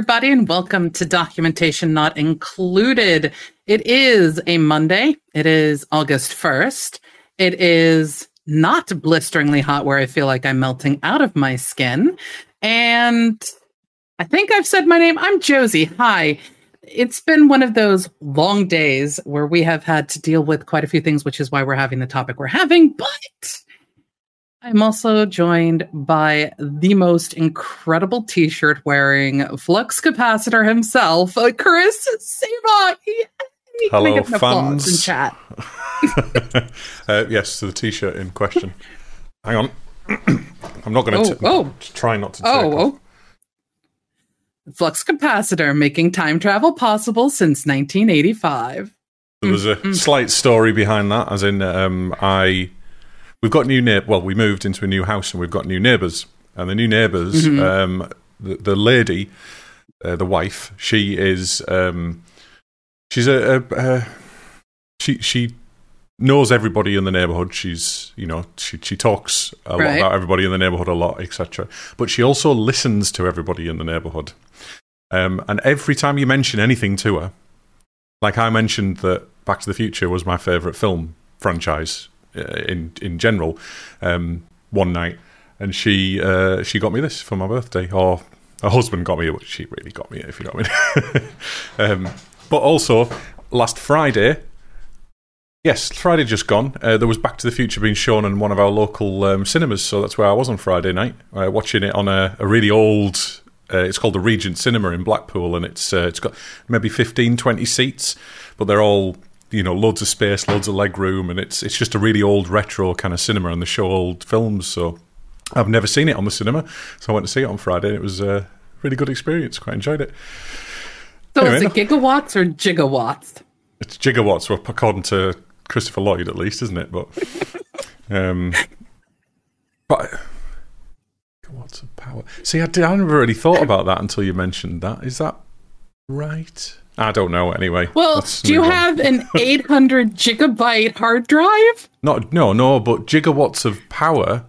Everybody, and welcome to Documentation Not Included. It is a Monday. It is August 1st. It is not blisteringly hot where I feel like I'm melting out of my skin. And I think I've said my name. I'm Josie. Hi. It's been one of those long days where we have had to deal with quite a few things, which is why we're having the topic we're having. But I'm also joined by the most incredible t-shirt wearing flux capacitor himself, uh, Chris Seva. Hello, fans. In chat. uh, yes, to the t-shirt in question. Hang on. I'm not going to oh, oh. try not to. Oh, oh. Flux capacitor making time travel possible since 1985. There was a mm-hmm. slight story behind that, as in um, I we've got new neighbor. Well, we moved into a new house and we've got new neighbours. And the new neighbours, mm-hmm. um, the, the, lady, uh, the wife, she is, um, she's a, a, a, she she knows everybody in the neighbourhood. She's you know she she talks a right. lot about everybody in the neighbourhood a lot, etc. But she also listens to everybody in the neighbourhood. Um, and every time you mention anything to her, like I mentioned that Back to the Future was my favourite film franchise in in general um, one night, and she uh, she got me this for my birthday, or her husband got me but she really got me if you know what I mean. um, but also last Friday, yes, Friday just gone. Uh, there was Back to the Future being shown in one of our local um, cinemas, so that's where I was on Friday night, uh, watching it on a, a really old. Uh, it's called the Regent Cinema in Blackpool, and it's uh, it's got maybe 15, 20 seats, but they're all you know loads of space, loads of leg room, and it's it's just a really old retro kind of cinema, and they show old films. So I've never seen it on the cinema, so I went to see it on Friday. and It was a really good experience. Quite enjoyed it. So anyway, is it gigawatts or gigawatts? It's gigawatts, according to Christopher Lloyd, at least, isn't it? But, um, but gigawatts of power. See, I, did, I never really thought about that until you mentioned that. Is that right? I don't know. Anyway, well, do you on. have an 800 gigabyte hard drive? Not, no, no. But gigawatts of power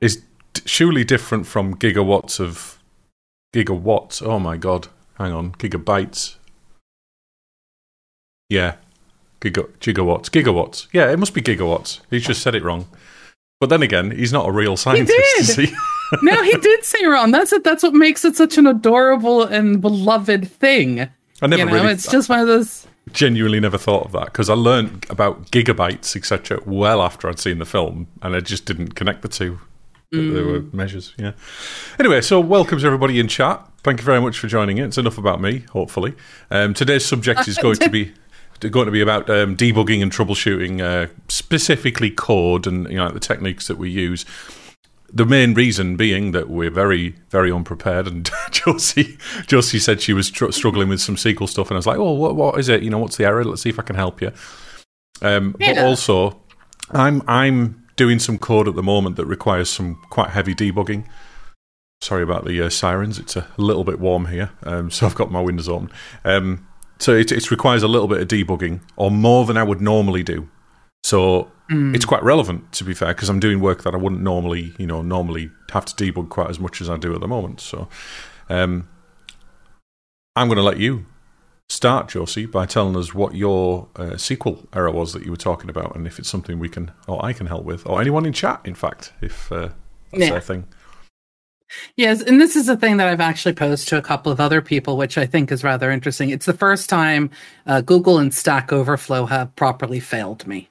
is surely different from gigawatts of gigawatts. Oh my god! Hang on, gigabytes. Yeah, Giga, gigawatts, gigawatts. Yeah, it must be gigawatts. He's just said it wrong. But then again, he's not a real scientist. He. no, he did say wrong. That's it. That's what makes it such an adorable and beloved thing. I never you know, really. It's just one of those. Genuinely, never thought of that because I learned about gigabytes, etc., well after I'd seen the film, and I just didn't connect the two. Mm. There were measures, yeah. Anyway, so welcome to everybody in chat. Thank you very much for joining it. It's enough about me, hopefully. Um, today's subject is going to be going to be about um, debugging and troubleshooting, uh, specifically code and you know the techniques that we use the main reason being that we're very, very unprepared. And Josie, Josie said she was tr- struggling with some SQL stuff, and I was like, "Oh, what, what is it? You know, what's the error? Let's see if I can help you." Um, yeah. But also, I'm I'm doing some code at the moment that requires some quite heavy debugging. Sorry about the uh, sirens; it's a little bit warm here, um, so I've got my windows open. Um, so it, it requires a little bit of debugging, or more than I would normally do. So mm. it's quite relevant, to be fair, because I'm doing work that I wouldn't normally, you know, normally have to debug quite as much as I do at the moment. So um, I'm going to let you start, Josie, by telling us what your uh, SQL error was that you were talking about, and if it's something we can or I can help with, or anyone in chat, in fact, if uh, that's yeah. their thing. Yes, and this is a thing that I've actually posed to a couple of other people, which I think is rather interesting. It's the first time uh, Google and Stack Overflow have properly failed me.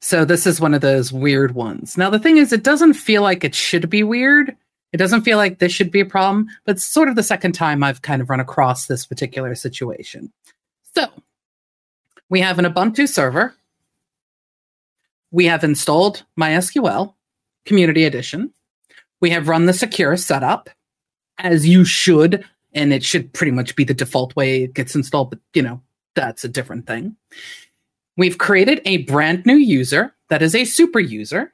So this is one of those weird ones. Now the thing is, it doesn't feel like it should be weird. It doesn't feel like this should be a problem, but it's sort of the second time I've kind of run across this particular situation. So we have an Ubuntu server. We have installed MySQL Community Edition. We have run the secure setup as you should, and it should pretty much be the default way it gets installed, but you know, that's a different thing. We've created a brand new user that is a super user.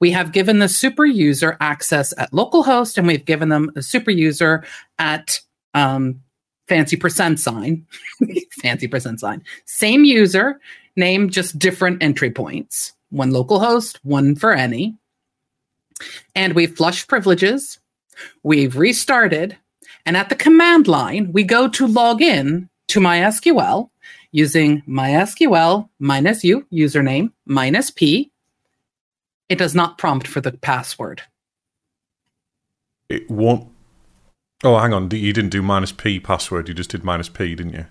We have given the super user access at localhost, and we've given them a super user at um, fancy percent sign, fancy percent sign. Same user, name just different entry points. One localhost, one for any. And we've flushed privileges. We've restarted, and at the command line, we go to log in to MySQL using MySQL minus u username minus p. It does not prompt for the password. It won't. Oh, hang on. You didn't do minus p password. You just did minus p, didn't you?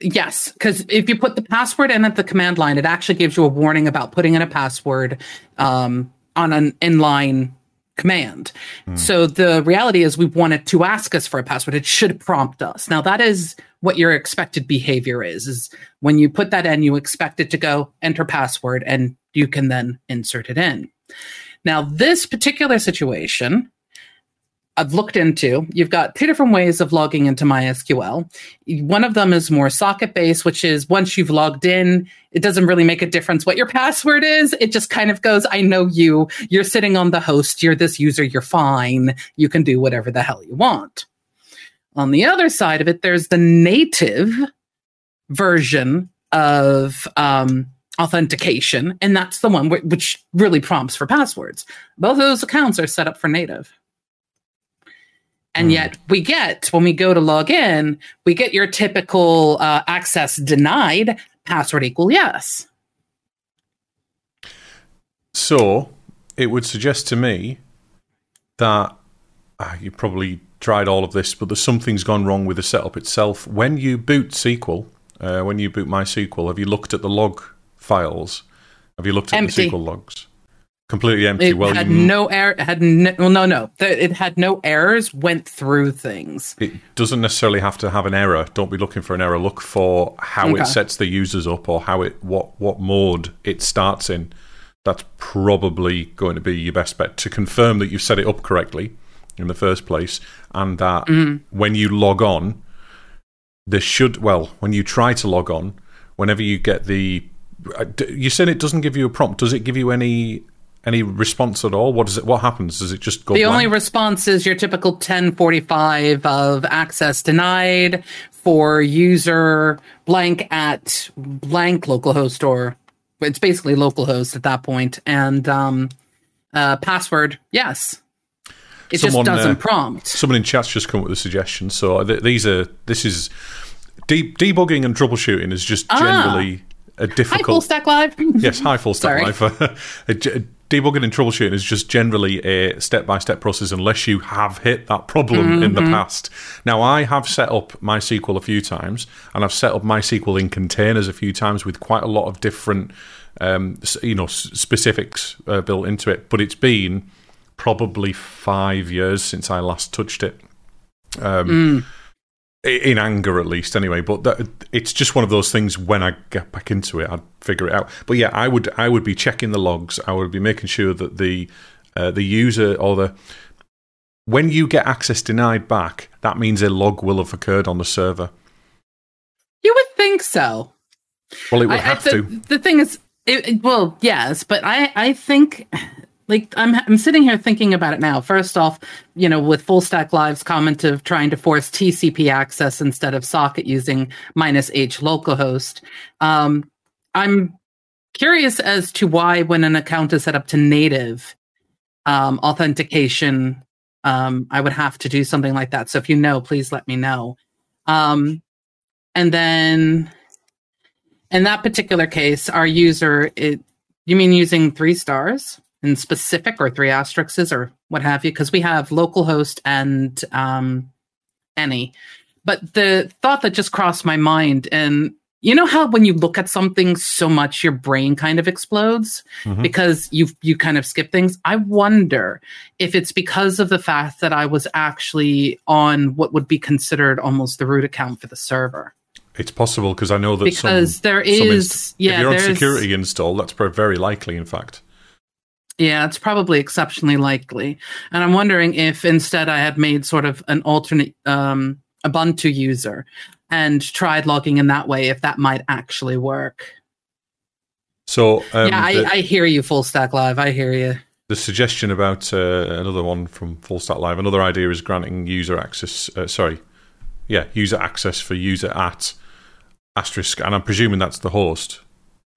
Yes, because if you put the password in at the command line, it actually gives you a warning about putting in a password um, on an inline command. Mm. So the reality is we want it to ask us for a password. It should prompt us. Now that is what your expected behavior is, is when you put that in, you expect it to go enter password and you can then insert it in. Now this particular situation, I've looked into. You've got two different ways of logging into MySQL. One of them is more socket based, which is once you've logged in, it doesn't really make a difference what your password is. It just kind of goes, I know you. You're sitting on the host. You're this user. You're fine. You can do whatever the hell you want. On the other side of it, there's the native version of um, authentication, and that's the one which really prompts for passwords. Both of those accounts are set up for native. And mm. yet we get, when we go to log in, we get your typical uh, access denied, password equal yes. So it would suggest to me that uh, you probably tried all of this, but there's something's gone wrong with the setup itself. When you boot SQL, uh, when you boot MySQL, have you looked at the log files? Have you looked at Empty. the SQL logs? completely empty. It well, had you, no error. Had no, well, no, no. It had no errors. Went through things. It doesn't necessarily have to have an error. Don't be looking for an error. Look for how okay. it sets the users up or how it what what mode it starts in. That's probably going to be your best bet to confirm that you've set it up correctly in the first place, and that mm-hmm. when you log on, there should well when you try to log on, whenever you get the uh, you said it doesn't give you a prompt. Does it give you any any response at all? What does it? What happens? Does it just go? The blank? only response is your typical 1045 of access denied for user blank at blank localhost or it's basically localhost at that point and um, uh, password yes. It someone, just doesn't uh, prompt. Someone in chat's just come up with a suggestion. So th- these are this is de- debugging and troubleshooting is just ah. generally. A difficult. Hi, Full Stack Live. yes, hi, Full Stack Live. a, debugging and troubleshooting is just generally a step by step process unless you have hit that problem mm-hmm. in the mm-hmm. past. Now, I have set up MySQL a few times and I've set up MySQL in containers a few times with quite a lot of different, um, you know, specifics uh, built into it. But it's been probably five years since I last touched it. Um, mm. in anger at least anyway but that, it's just one of those things when i get back into it i'd figure it out. But yeah i would i would be checking the logs. I would be making sure that the uh, the user or the when you get access denied back that means a log will have occurred on the server. You would think so. Well it would I, have the, to the thing is it, well yes but i i think like I'm I'm sitting here thinking about it now. First off, you know, with Full Stack Live's comment of trying to force TCP access instead of socket using minus H localhost, um, I'm curious as to why when an account is set up to native um, authentication, um, I would have to do something like that. So if you know, please let me know. Um, and then in that particular case, our user, it, you mean using three stars? In specific or three asterisks or what have you, because we have localhost and um, any. But the thought that just crossed my mind, and you know how when you look at something so much, your brain kind of explodes mm-hmm. because you you kind of skip things. I wonder if it's because of the fact that I was actually on what would be considered almost the root account for the server. It's possible because I know that because some, there is inst- yeah, if you're on security install, that's very likely. In fact, yeah, it's probably exceptionally likely. And I'm wondering if instead I had made sort of an alternate um, Ubuntu user and tried logging in that way, if that might actually work. So um, yeah, I, the, I, hear you, Full Stack Live. I hear you. The suggestion about uh, another one from Full Stack Live. Another idea is granting user access. Uh, sorry, yeah, user access for user at asterisk, and I'm presuming that's the host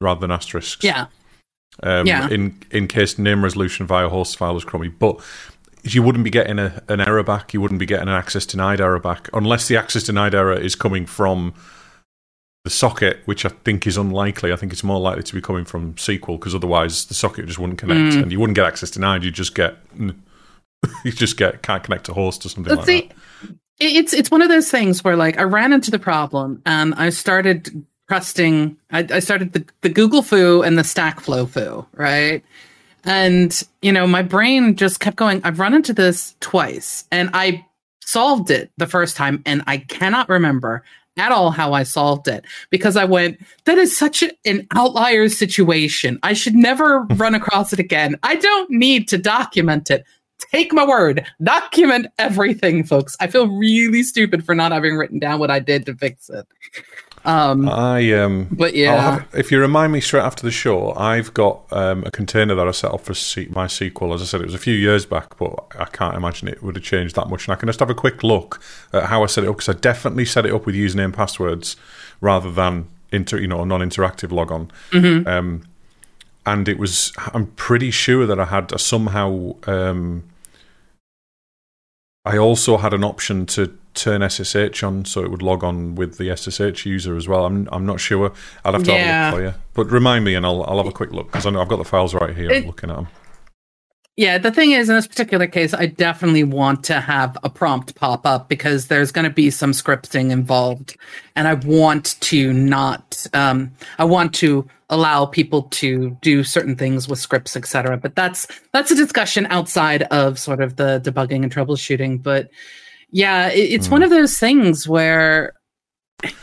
rather than asterisks. Yeah um, yeah. in in case name resolution via host file is crummy. But you wouldn't be getting a, an error back. You wouldn't be getting an access denied error back unless the access denied error is coming from the socket, which I think is unlikely. I think it's more likely to be coming from SQL because otherwise the socket just wouldn't connect, mm. and you wouldn't get access denied. You just get you just get can't connect to host or something like that. It's it's one of those things where like I ran into the problem and I started trusting. I, I started the, the Google foo and the Stackflow foo, right? And you know, my brain just kept going. I've run into this twice, and I solved it the first time, and I cannot remember at all how I solved it because I went, that is such an outlier situation. I should never hmm. run across it again. I don't need to document it. Take my word, document everything, folks. I feel really stupid for not having written down what I did to fix it. Um, I um, but yeah, have, if you remind me straight after the show, I've got um, a container that I set up for C- MySQL. As I said, it was a few years back, but I can't imagine it would have changed that much. And I can just have a quick look at how I set it up because I definitely set it up with username passwords rather than inter, you know, non-interactive logon. Mm-hmm. Um, and it was, I'm pretty sure that I had a somehow. Um, I also had an option to turn SSH on so it would log on with the SSH user as well. I'm I'm not sure. I'll have to yeah. have a look for you. But remind me and I'll I'll have a quick look because I know I've got the files right here. It, looking at them. Yeah, the thing is, in this particular case, I definitely want to have a prompt pop up because there's going to be some scripting involved, and I want to not. Um, I want to allow people to do certain things with scripts, etc. But that's that's a discussion outside of sort of the debugging and troubleshooting. But yeah, it, it's mm. one of those things where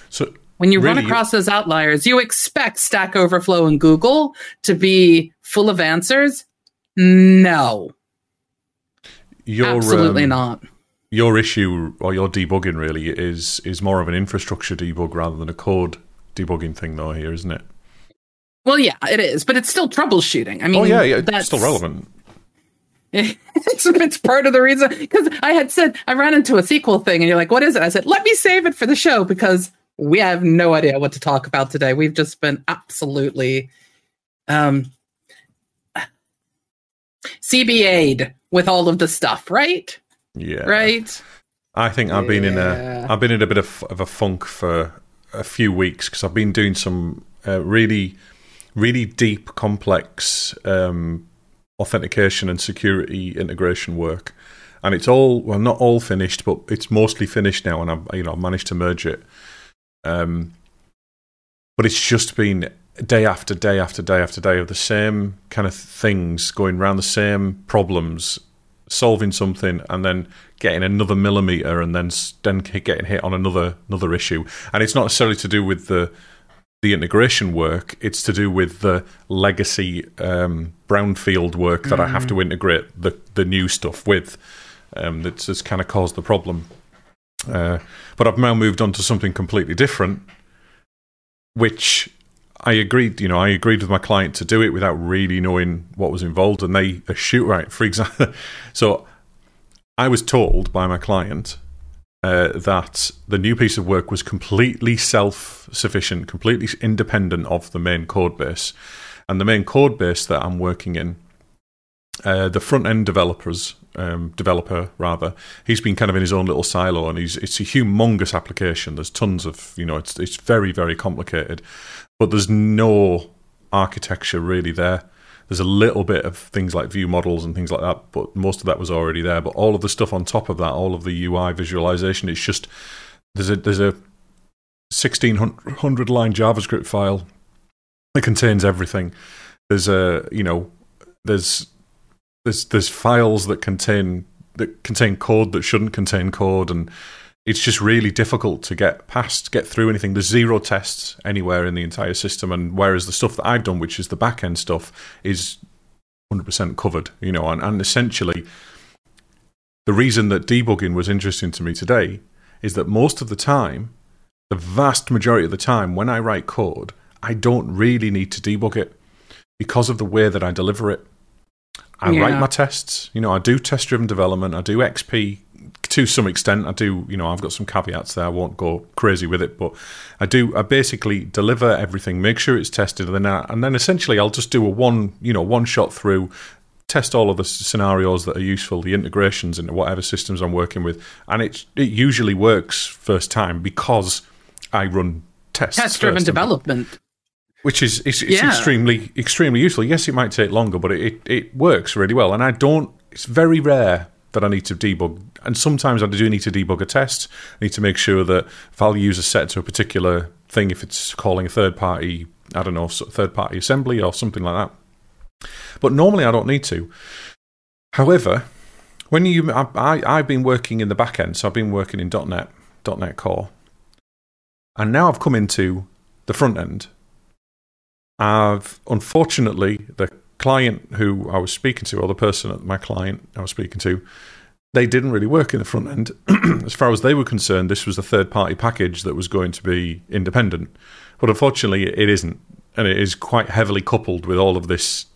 so when you really, run across those outliers, you expect Stack Overflow and Google to be full of answers. No, your, absolutely um, not. Your issue or your debugging really is is more of an infrastructure debug rather than a code debugging thing, though. Here, isn't it? Well, yeah, it is, but it's still troubleshooting. I mean, oh yeah, yeah, it's still relevant. It's, it's part of the reason because I had said I ran into a SQL thing and you're like, what is it? I said, let me save it for the show because we have no idea what to talk about today. We've just been absolutely um CBA'd with all of the stuff, right? Yeah. Right. I think I've been in a I've been in a bit of, of a funk for a few weeks because I've been doing some uh, really really deep complex um, authentication and security integration work. And it's all well, not all finished, but it's mostly finished now, and I've you know I've managed to merge it. Um, but it's just been day after day after day after day of the same kind of things going around the same problems, solving something, and then getting another millimeter, and then then getting hit on another another issue. And it's not necessarily to do with the the integration work. It's to do with the legacy um, brownfield work that mm. I have to mm. integrate the the new stuff with. Um, that's just kind of caused the problem. Uh, but I've now moved on to something completely different, which I agreed. You know, I agreed with my client to do it without really knowing what was involved, and they, they shoot right. For example, so I was told by my client uh, that the new piece of work was completely self sufficient, completely independent of the main code base. And the main code base that I'm working in, uh, the front end developers, um, developer rather, he's been kind of in his own little silo, and he's it's a humongous application. There's tons of you know, it's it's very very complicated, but there's no architecture really there. There's a little bit of things like view models and things like that, but most of that was already there. But all of the stuff on top of that, all of the UI visualization, it's just there's a there's a 1600 line JavaScript file that contains everything. There's a you know there's there's there's files that contain that contain code that shouldn't contain code and it's just really difficult to get past, get through anything. There's zero tests anywhere in the entire system, and whereas the stuff that I've done, which is the back end stuff, is 100% covered, you know, and, and essentially the reason that debugging was interesting to me today is that most of the time, the vast majority of the time, when I write code, I don't really need to debug it because of the way that I deliver it. I yeah. write my tests, you know, I do test driven development, I do XP to some extent. I do, you know, I've got some caveats there. I won't go crazy with it, but I do. I basically deliver everything, make sure it's tested, and then I, and then essentially I'll just do a one, you know, one shot through, test all of the scenarios that are useful, the integrations into whatever systems I'm working with, and it it usually works first time because I run tests. Test driven development. Which is it's, it's yeah. extremely extremely useful. Yes, it might take longer, but it, it, it works really well. And I don't. It's very rare that I need to debug, and sometimes I do need to debug a test. I need to make sure that values are set to a particular thing. If it's calling a third party, I don't know, third party assembly or something like that. But normally I don't need to. However, when you, I, I, I've been working in the back end, so I've been working in .NET, .NET Core, and now I've come into the front end. I've unfortunately the client who I was speaking to, or the person, at my client I was speaking to, they didn't really work in the front end. as far as they were concerned, this was a third party package that was going to be independent. But unfortunately, it isn't. And it is quite heavily coupled with all of this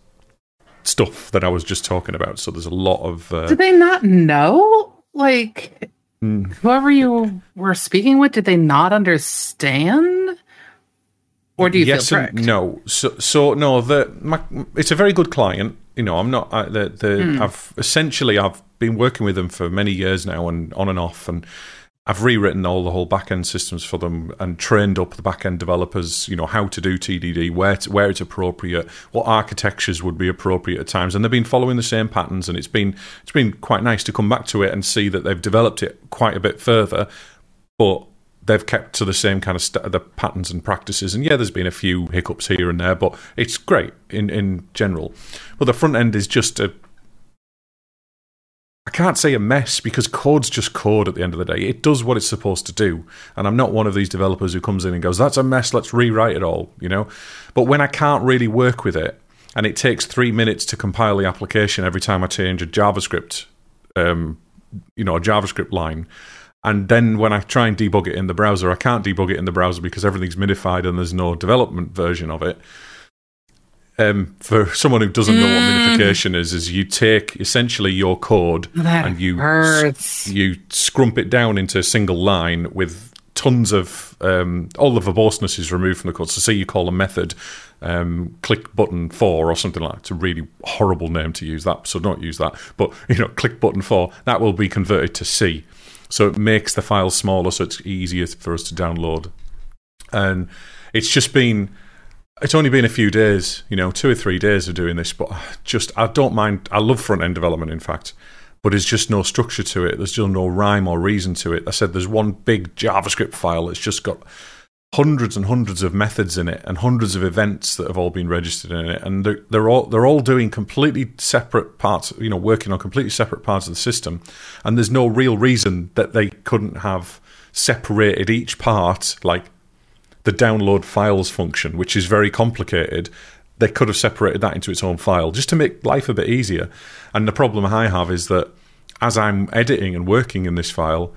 stuff that I was just talking about. So there's a lot of. Uh, did they not know? Like, mm. whoever you were speaking with, did they not understand? or do you yes feel and no so so no the my, it's a very good client you know i'm not I, the, the mm. i've essentially i've been working with them for many years now and on and off and I've rewritten all the whole backend systems for them and trained up the backend developers, you know, how to do TDD, where to, where it's appropriate, what architectures would be appropriate at times, and they've been following the same patterns. And it's been it's been quite nice to come back to it and see that they've developed it quite a bit further, but they've kept to the same kind of st- the patterns and practices. And yeah, there's been a few hiccups here and there, but it's great in in general. But the front end is just a I can't say a mess because code's just code at the end of the day. It does what it's supposed to do. And I'm not one of these developers who comes in and goes, that's a mess, let's rewrite it all, you know? But when I can't really work with it and it takes three minutes to compile the application every time I change a JavaScript, um, you know, a JavaScript line, and then when I try and debug it in the browser, I can't debug it in the browser because everything's minified and there's no development version of it. Um, for someone who doesn't know what mm. minification is, is you take essentially your code that and you you scrump it down into a single line with tons of um, all the verboseness is removed from the code. So, say you call a method um, click button four or something like that. It's a really horrible name to use that, so don't use that. But you know, click button four that will be converted to C. So it makes the file smaller, so it's easier for us to download. And it's just been, it's only been a few days, you know, two or three days of doing this, but just, I don't mind, I love front end development, in fact, but there's just no structure to it. There's just no rhyme or reason to it. I said there's one big JavaScript file that's just got hundreds and hundreds of methods in it and hundreds of events that have all been registered in it and they're, they're all they're all doing completely separate parts you know working on completely separate parts of the system and there's no real reason that they couldn't have separated each part like the download files function which is very complicated they could have separated that into its own file just to make life a bit easier and the problem i have is that as i'm editing and working in this file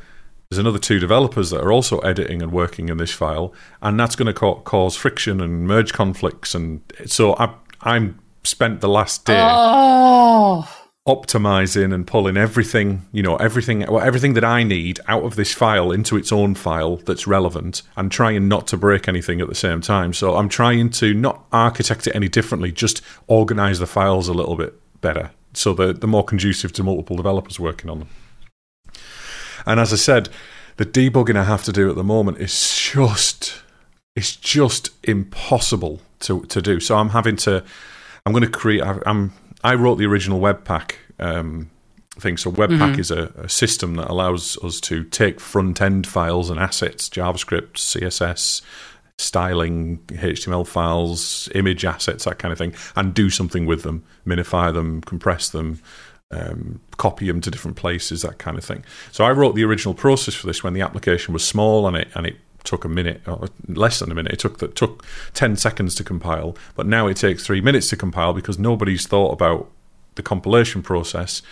there's another two developers that are also editing and working in this file, and that's going to ca- cause friction and merge conflicts. And so I, I'm spent the last day oh. Optimizing and pulling everything, you know, everything, well, everything that I need out of this file into its own file that's relevant, and trying not to break anything at the same time. So I'm trying to not architect it any differently, just organize the files a little bit better, so they're, they're more conducive to multiple developers working on them. And as I said, the debugging I have to do at the moment is just it's just impossible to to do. So I'm having to I'm going to create I'm I wrote the original Webpack um, thing. So Webpack mm-hmm. is a, a, system that allows us to take front end files and assets, JavaScript, CSS, styling, HTML files, image assets, that kind of thing, and do something with them, minify them, compress them, um, copy them to different places, that kind of thing. So I wrote the original process for this when the application was small and it and it took a minute or less than a minute. It took that took ten seconds to compile, but now it takes three minutes to compile because nobody's thought about the compilation process.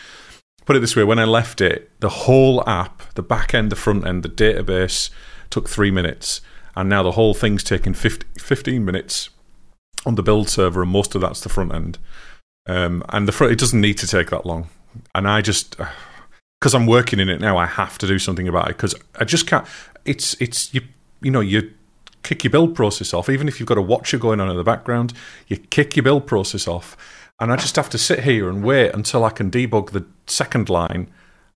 Put it this way: when I left it, the whole app, the back end, the front end, the database, took three minutes, and now the whole thing's taking 50, 15 minutes on the build server, and most of that's the front end. Um, and the front, it doesn't need to take that long. And I just, because I'm working in it now, I have to do something about it because I just can't. It's it's you you know you kick your build process off, even if you've got a watcher going on in the background. You kick your build process off, and I just have to sit here and wait until I can debug the second line,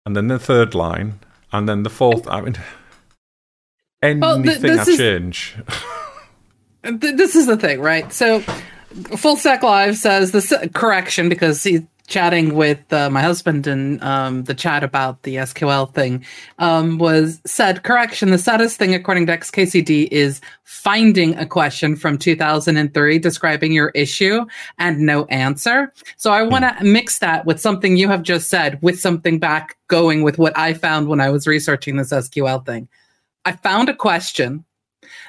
and then the third line, and then the fourth. I mean, anything well, th- I is, change. th- this is the thing, right? So, Full Stack Live says this correction because he chatting with uh, my husband in um, the chat about the SQL thing um, was said correction. The saddest thing, according to XKCD, is finding a question from 2003 describing your issue and no answer. So I want to mm. mix that with something you have just said with something back going with what I found when I was researching this SQL thing. I found a question.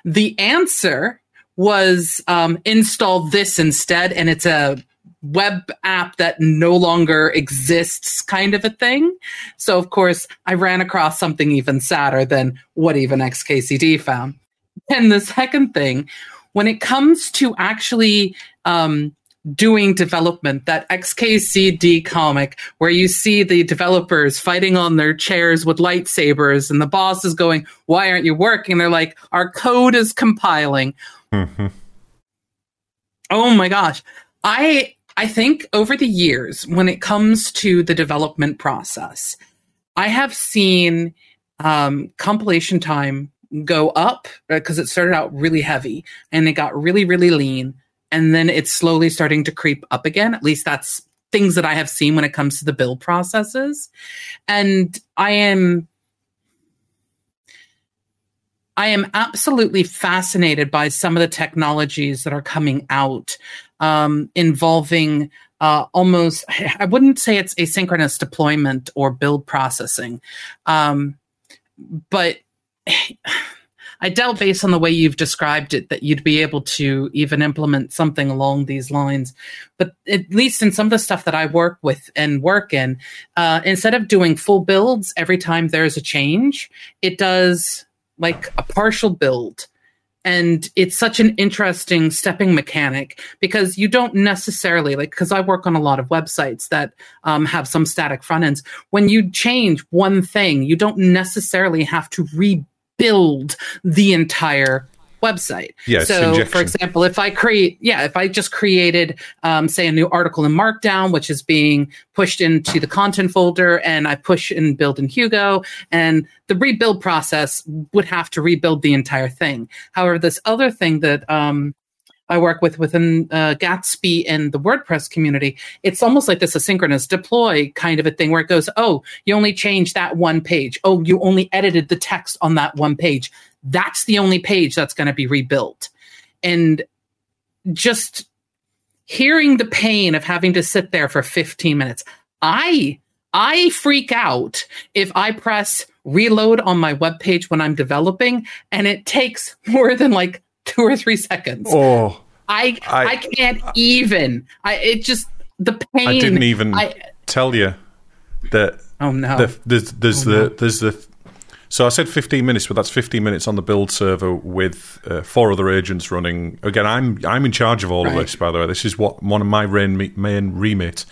The answer was um, install this instead, and it's a web app that no longer exists kind of a thing. So, of course, I ran across something even sadder than what even XKCD found. And the second thing, when it comes to actually um, doing development, that XKCD comic where you see the developers fighting on their chairs with lightsabers and the boss is going, Why aren't you working? They're like, Our code is compiling. Mm-hmm. Oh my gosh. I I think over the years, when it comes to the development process, I have seen um, compilation time go up because uh, it started out really heavy and it got really, really lean. And then it's slowly starting to creep up again. At least that's things that I have seen when it comes to the build processes. And I am I am absolutely fascinated by some of the technologies that are coming out um, involving uh, almost, I wouldn't say it's asynchronous deployment or build processing, um, but I doubt, based on the way you've described it, that you'd be able to even implement something along these lines. But at least in some of the stuff that I work with and work in, uh, instead of doing full builds every time there's a change, it does like a partial build. And it's such an interesting stepping mechanic because you don't necessarily like because i work on a lot of websites that um, have some static front ends. When you change one thing you don't necessarily have to rebuild the entire website. Yes. So, for example, if I create, yeah, if I just created, um, say, a new article in Markdown, which is being pushed into the content folder, and I push and build in Hugo, and the rebuild process would have to rebuild the entire thing. However, this other thing that um, I work with within uh, Gatsby and the WordPress community, it's almost like this asynchronous deploy kind of a thing where it goes, oh, you only changed that one page. Oh, you only edited the text on that one page that's the only page that's going to be rebuilt. And just hearing the pain of having to sit there for 15 minutes, I I freak out if I press reload on my web page when I'm developing and it takes more than like 2 or 3 seconds. Oh. I I, I can't even. I it just the pain I didn't even I, tell you that Oh no. The, there's there's oh, the no. there's the so I said 15 minutes, but that's 15 minutes on the build server with uh, four other agents running. Again, I'm I'm in charge of all right. of this. By the way, this is what one of my main main remit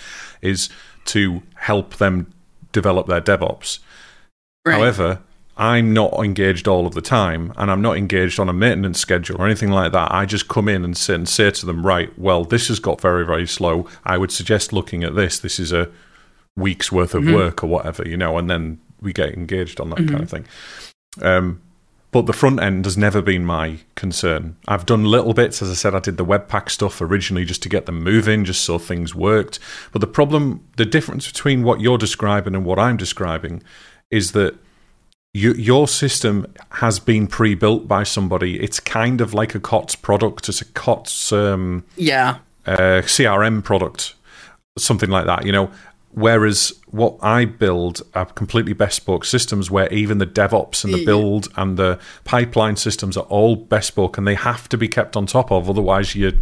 is to help them develop their DevOps. Right. However, I'm not engaged all of the time, and I'm not engaged on a maintenance schedule or anything like that. I just come in and sit and say to them, right, well, this has got very, very slow. I would suggest looking at this. This is a week's worth of mm-hmm. work or whatever, you know, and then we get engaged on that mm-hmm. kind of thing. Um, but the front end has never been my concern. I've done little bits, as I said, I did the Webpack stuff originally just to get them moving, just so things worked. But the problem, the difference between what you're describing and what I'm describing is that you, your system has been pre-built by somebody. It's kind of like a COTS product. It's a COTS um, yeah uh, CRM product, something like that. You know, Whereas what I build are completely bespoke systems where even the DevOps and the build and the pipeline systems are all bespoke and they have to be kept on top of. Otherwise, you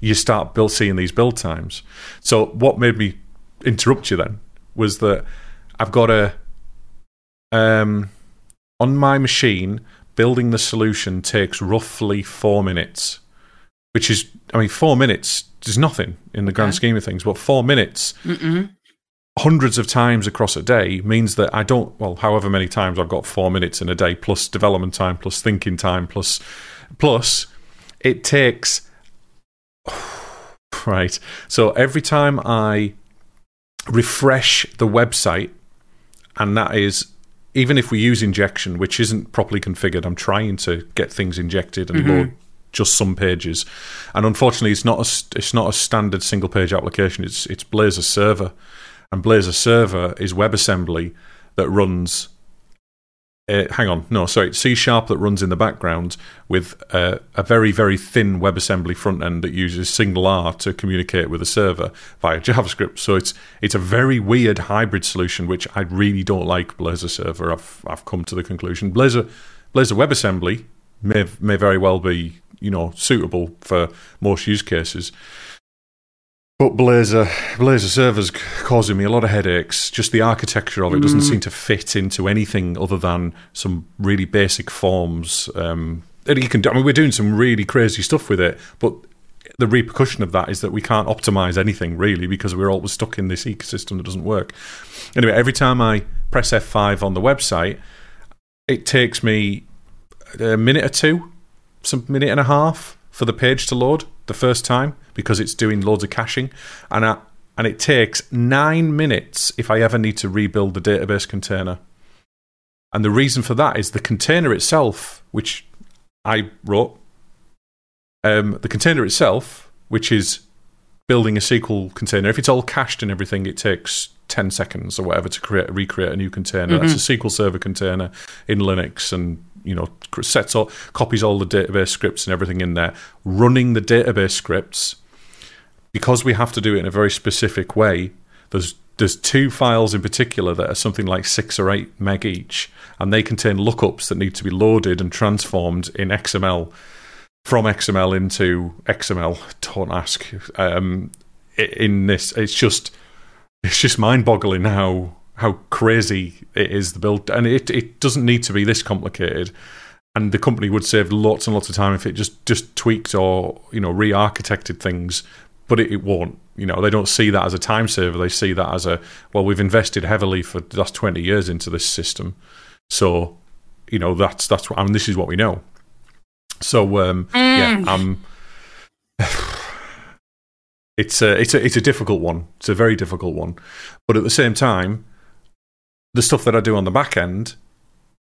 you start build, seeing these build times. So what made me interrupt you then was that I've got a um, on my machine building the solution takes roughly four minutes, which is I mean four minutes is nothing in the grand okay. scheme of things, but four minutes. Mm-mm hundreds of times across a day means that I don't, well, however many times I've got four minutes in a day, plus development time, plus thinking time, plus, plus it takes right? So every time I refresh the website, and that is even if we use injection, which isn't properly configured, I'm trying to get things injected and load mm-hmm. just some pages, and unfortunately, it's not a it's not a standard single page application. It's it's Blazor Server, and Blazor Server is WebAssembly that runs. Uh, hang on, no, sorry, C sharp that runs in the background with uh, a very, very thin WebAssembly front end that uses SignalR to communicate with the server via JavaScript. So it's it's a very weird hybrid solution, which I really don't like. Blazor Server, I've I've come to the conclusion. Blazor Blazor WebAssembly may may very well be you know suitable for most use cases. But Blazor, Blazor servers causing me a lot of headaches. Just the architecture of it doesn't seem to fit into anything other than some really basic forms. Um, and you can, I mean, we're doing some really crazy stuff with it, but the repercussion of that is that we can't optimize anything really because we're always stuck in this ecosystem that doesn't work. Anyway, every time I press F5 on the website, it takes me a minute or two, some minute and a half for the page to load the first time because it's doing loads of caching, and I, and it takes nine minutes if I ever need to rebuild the database container. And the reason for that is the container itself, which I wrote, um, the container itself, which is building a SQL container. If it's all cached and everything, it takes 10 seconds or whatever to create recreate a new container. That's a SQL Server container in Linux and you know sets all copies all the database scripts and everything in there. Running the database scripts because we have to do it in a very specific way. There's there's two files in particular that are something like six or eight meg each, and they contain lookups that need to be loaded and transformed in XML from XML into XML. Don't ask. Um, in this, it's just it's just mind-boggling how how crazy it is the build, and it it doesn't need to be this complicated. And the company would save lots and lots of time if it just just tweaked or you know re-architected things, but it, it won't. You know they don't see that as a time saver. They see that as a well, we've invested heavily for the last twenty years into this system, so you know that's that's what I mean. This is what we know. So um, yeah, um, it's a it's a it's a difficult one. It's a very difficult one, but at the same time, the stuff that I do on the back end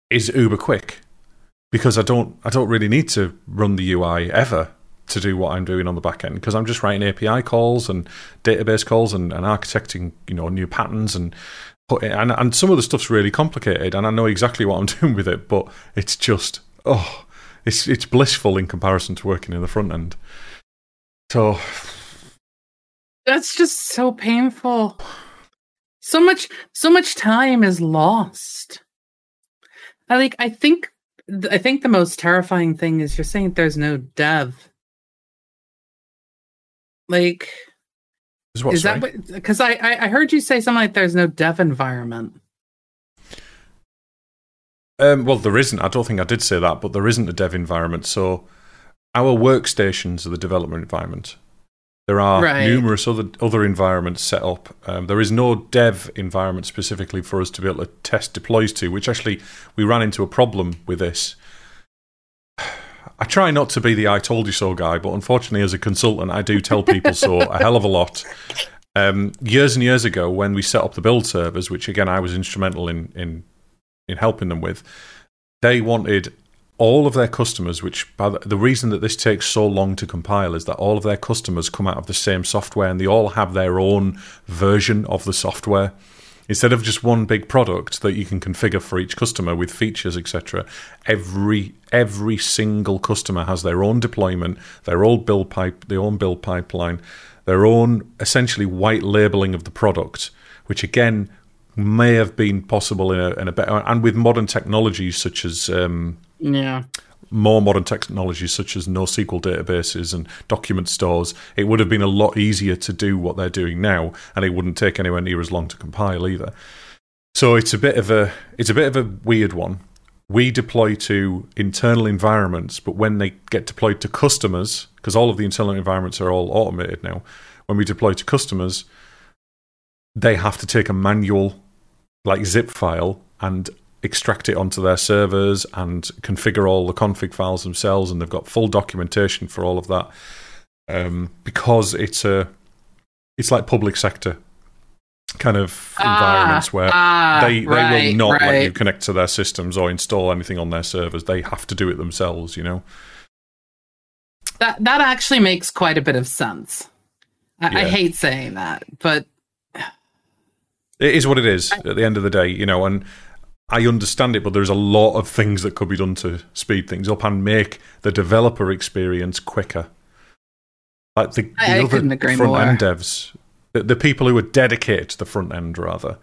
is uber quick because I don't I don't really need to run the UI ever to do what I'm doing on the back end because I'm just writing API calls and database calls and, and architecting you know new patterns and and and some of the stuff's really complicated and I know exactly what I'm doing with it, but it's just oh it's it's blissful in comparison to working in the front end. So That's just so painful. So much, so much time is lost. I like. I think. I think the most terrifying thing is you're saying there's no dev. Like, is what is that because I, I I heard you say something like there's no dev environment. Um, well, there isn't. I don't think I did say that, but there isn't a dev environment. So our workstations are the development environment. There are Right. numerous other other environments set up. Um, there is no dev environment specifically for us to be able to test deploys to. Which actually we ran into a problem with this. I try not to be the "I told you so" guy, but unfortunately, as a consultant, I do tell people so a hell of a lot. Um, years and years ago, when we set up the build servers, which again I was instrumental in in in helping them with, they wanted all of their customers, which the, the reason that this takes so long to compile is that all of their customers come out of the same software and they all have their own version of the software. Instead of just one big product that you can configure for each customer with features, etc., every every single customer has their own deployment, their own build pipe, their own build pipeline, their own essentially white labeling of the product, which again may have been possible in a, in a better and with modern technologies such as um, Yeah. more modern technologies such as NoSQL databases and document stores, it would have been a lot easier to do what they're doing now, and it wouldn't take anywhere near as long to compile either. So it's a bit of a it's a bit of a weird one. We deploy to internal environments, but when they get deployed to customers, because all of the internal environments are all automated now, when we deploy to customers, they have to take a manual like zip file and extract it onto their servers and configure all the config files themselves and they've got full documentation for all of that um, because it's a it's like public sector kind of environments where ah, they they right, will not let you connect to their systems or install anything on their servers. They have to do it themselves. You know. That that actually makes quite a bit of sense. I, I hate saying that, but It is what it is at the end of the day, you know, and I understand it, but there's a lot of things that could be done to speed things up and make the developer experience quicker. Like the, the I- I other couldn't agree front more. end devs, the, the people who are dedicated to the front end, rather.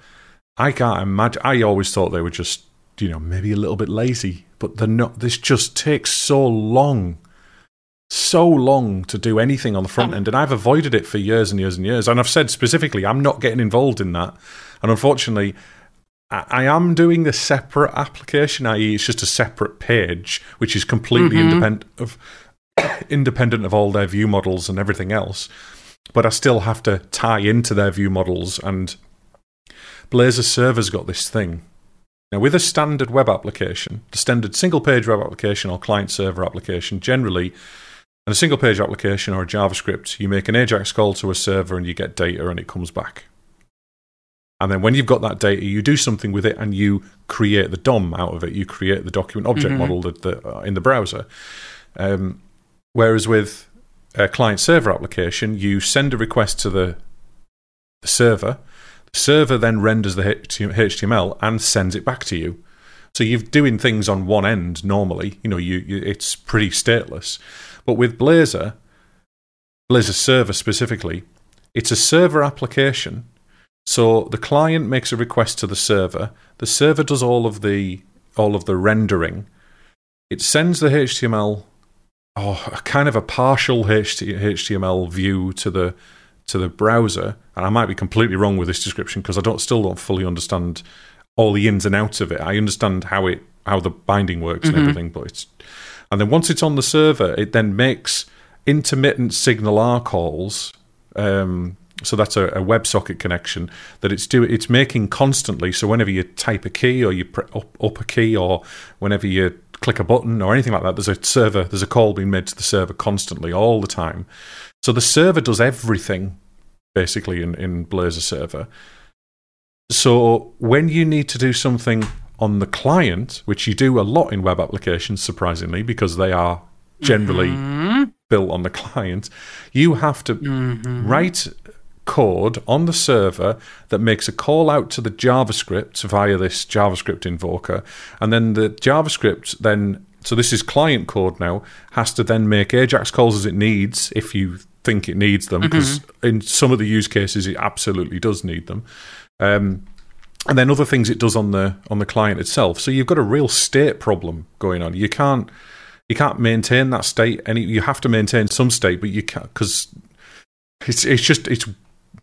I can't imagine. I always thought they were just, you know, maybe a little bit lazy, but they're not. This just takes so long so long to do anything on the front Um, end, and I've avoided it for years and years and years. And I've said specifically, I'm not getting involved in that. And unfortunately, I am doing the separate application, i.e., it's just a separate page, which is completely Mhm. independent of independent of all their view models and everything else. But I still have to tie into their view models, and Blazor server's got this thing. Now, with a standard web application, the standard single page web application or client server application, generally, in a single page application or a JavaScript, you make an AJAX call to a server and you get data and it comes back. And then when you've got that data, you do something with it and you create the DOM out of it. You create the document object Mhm. model that the, uh, in the browser. Um, whereas with a client server application, you send a request to the, the server. The server then renders the HTML and sends it back to you. So you're doing things on one end normally. You know, you, you it's pretty stateless. But with Blazor, Blazor server specifically, it's a server application. So the client makes a request to the server. The server does all of the all of the rendering. It sends the HTML, oh, a kind of a partial HTML view to the to the browser. And I might be completely wrong with this description because I don't still don't fully understand all the ins and outs of it. I understand how it how the binding works Mhm. and everything, but it's and then once it's on the server, it then makes intermittent SignalR calls. Um, so that's a, a WebSocket connection that it's do it's making constantly. So whenever you type a key or you pre- up, up a key or whenever you click a button or anything like that, there's a server, there's a call being made to the server constantly all the time. So the server does everything basically in, in Blazor server. So when you need to do something on the client, which you do a lot in web applications, surprisingly, because they are generally Mhm. built on the client, you have to Mhm. write code on the server that makes a call out to the JavaScript via this JavaScript invoker, and then the JavaScript then so this is client code now has to then make Ajax calls as it needs if you think it needs them because in some of the use cases it absolutely does need them. Um, and then other things it does on the on the client itself. So you've got a real state problem going on. You can't you can't maintain that state. Any you have to maintain some state, but you can't because it's it's just it's